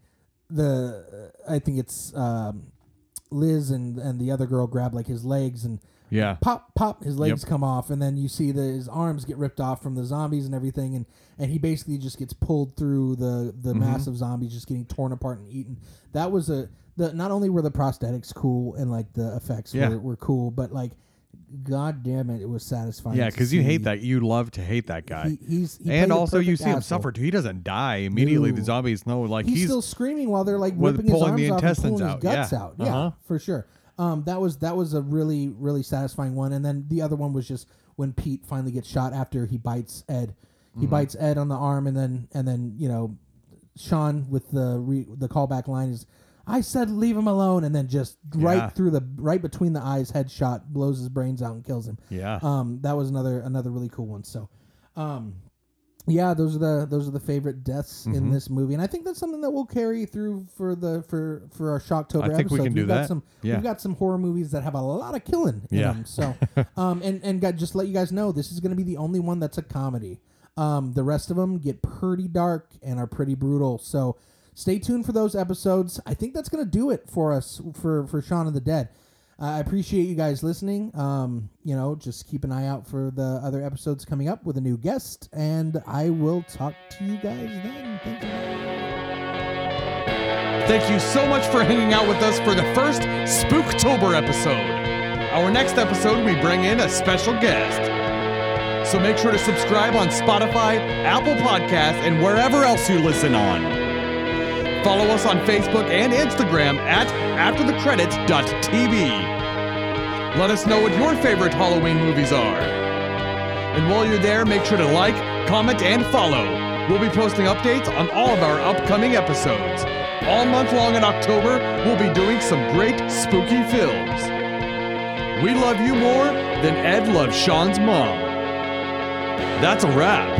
the I think it's um, Liz and and the other girl grab like his legs and Yeah. pop pop his legs Yep. come off and then you see that his arms get ripped off from the zombies and everything and and he basically just gets pulled through the the Mm-hmm. massive zombies just getting torn apart and eaten that was a the not only were the prosthetics cool and like the effects Yeah. were, were cool but like god damn it it was satisfying Yeah, because you hate that. You love to hate that guy. he, he's he and also, you see him suffer too. He doesn't die immediately. The zombies know, like he's, he's, still screaming while they're like with ripping his arms the off and intestines pulling his out. guts Yeah. out. Yeah, Uh-huh. for sure. Um, that was that was a really really satisfying one. And then the other one was just when Pete finally gets shot after he bites Ed. He Mm-hmm. bites Ed on the arm, and then and then you know, Shaun with the re, the callback line is, "I said leave him alone," and then just right Yeah. through the right between the eyes, headshot, blows his brains out and kills him. yeah. Um, that was another another really cool one. So, um, yeah, those are the those are the favorite deaths Mm-hmm. in this movie, and I think that's something that we'll carry through for the for for our Shocktober I think we can do we've got that. Some, Yeah. We've got some horror movies that have a lot of killing in Yeah. them. So, um, and and got, just let you guys know, this is going to be the only one that's a comedy. Um, the rest of them get pretty dark and are pretty brutal. So. Stay tuned for those episodes. I think that's going to do it for us for for Shaun of the Dead. I appreciate you guys listening. Um, you know, just keep an eye out for the other episodes coming up with a new guest, and I will talk to you guys then. Thank you. Thank you so much for hanging out with us for the first Spooktober episode. Our next episode, we bring in a special guest. So make sure to subscribe on Spotify, Apple Podcasts, and wherever else you listen on. Follow us on Facebook and Instagram at afterthecredits.tv. Let us know what your favorite Halloween movies are. And while you're there, make sure to like, comment, and follow. We'll be posting updates on all of our upcoming episodes. All month long in October, we'll be doing some great spooky films. We love you more than Ed loves Shaun's mom. That's a wrap.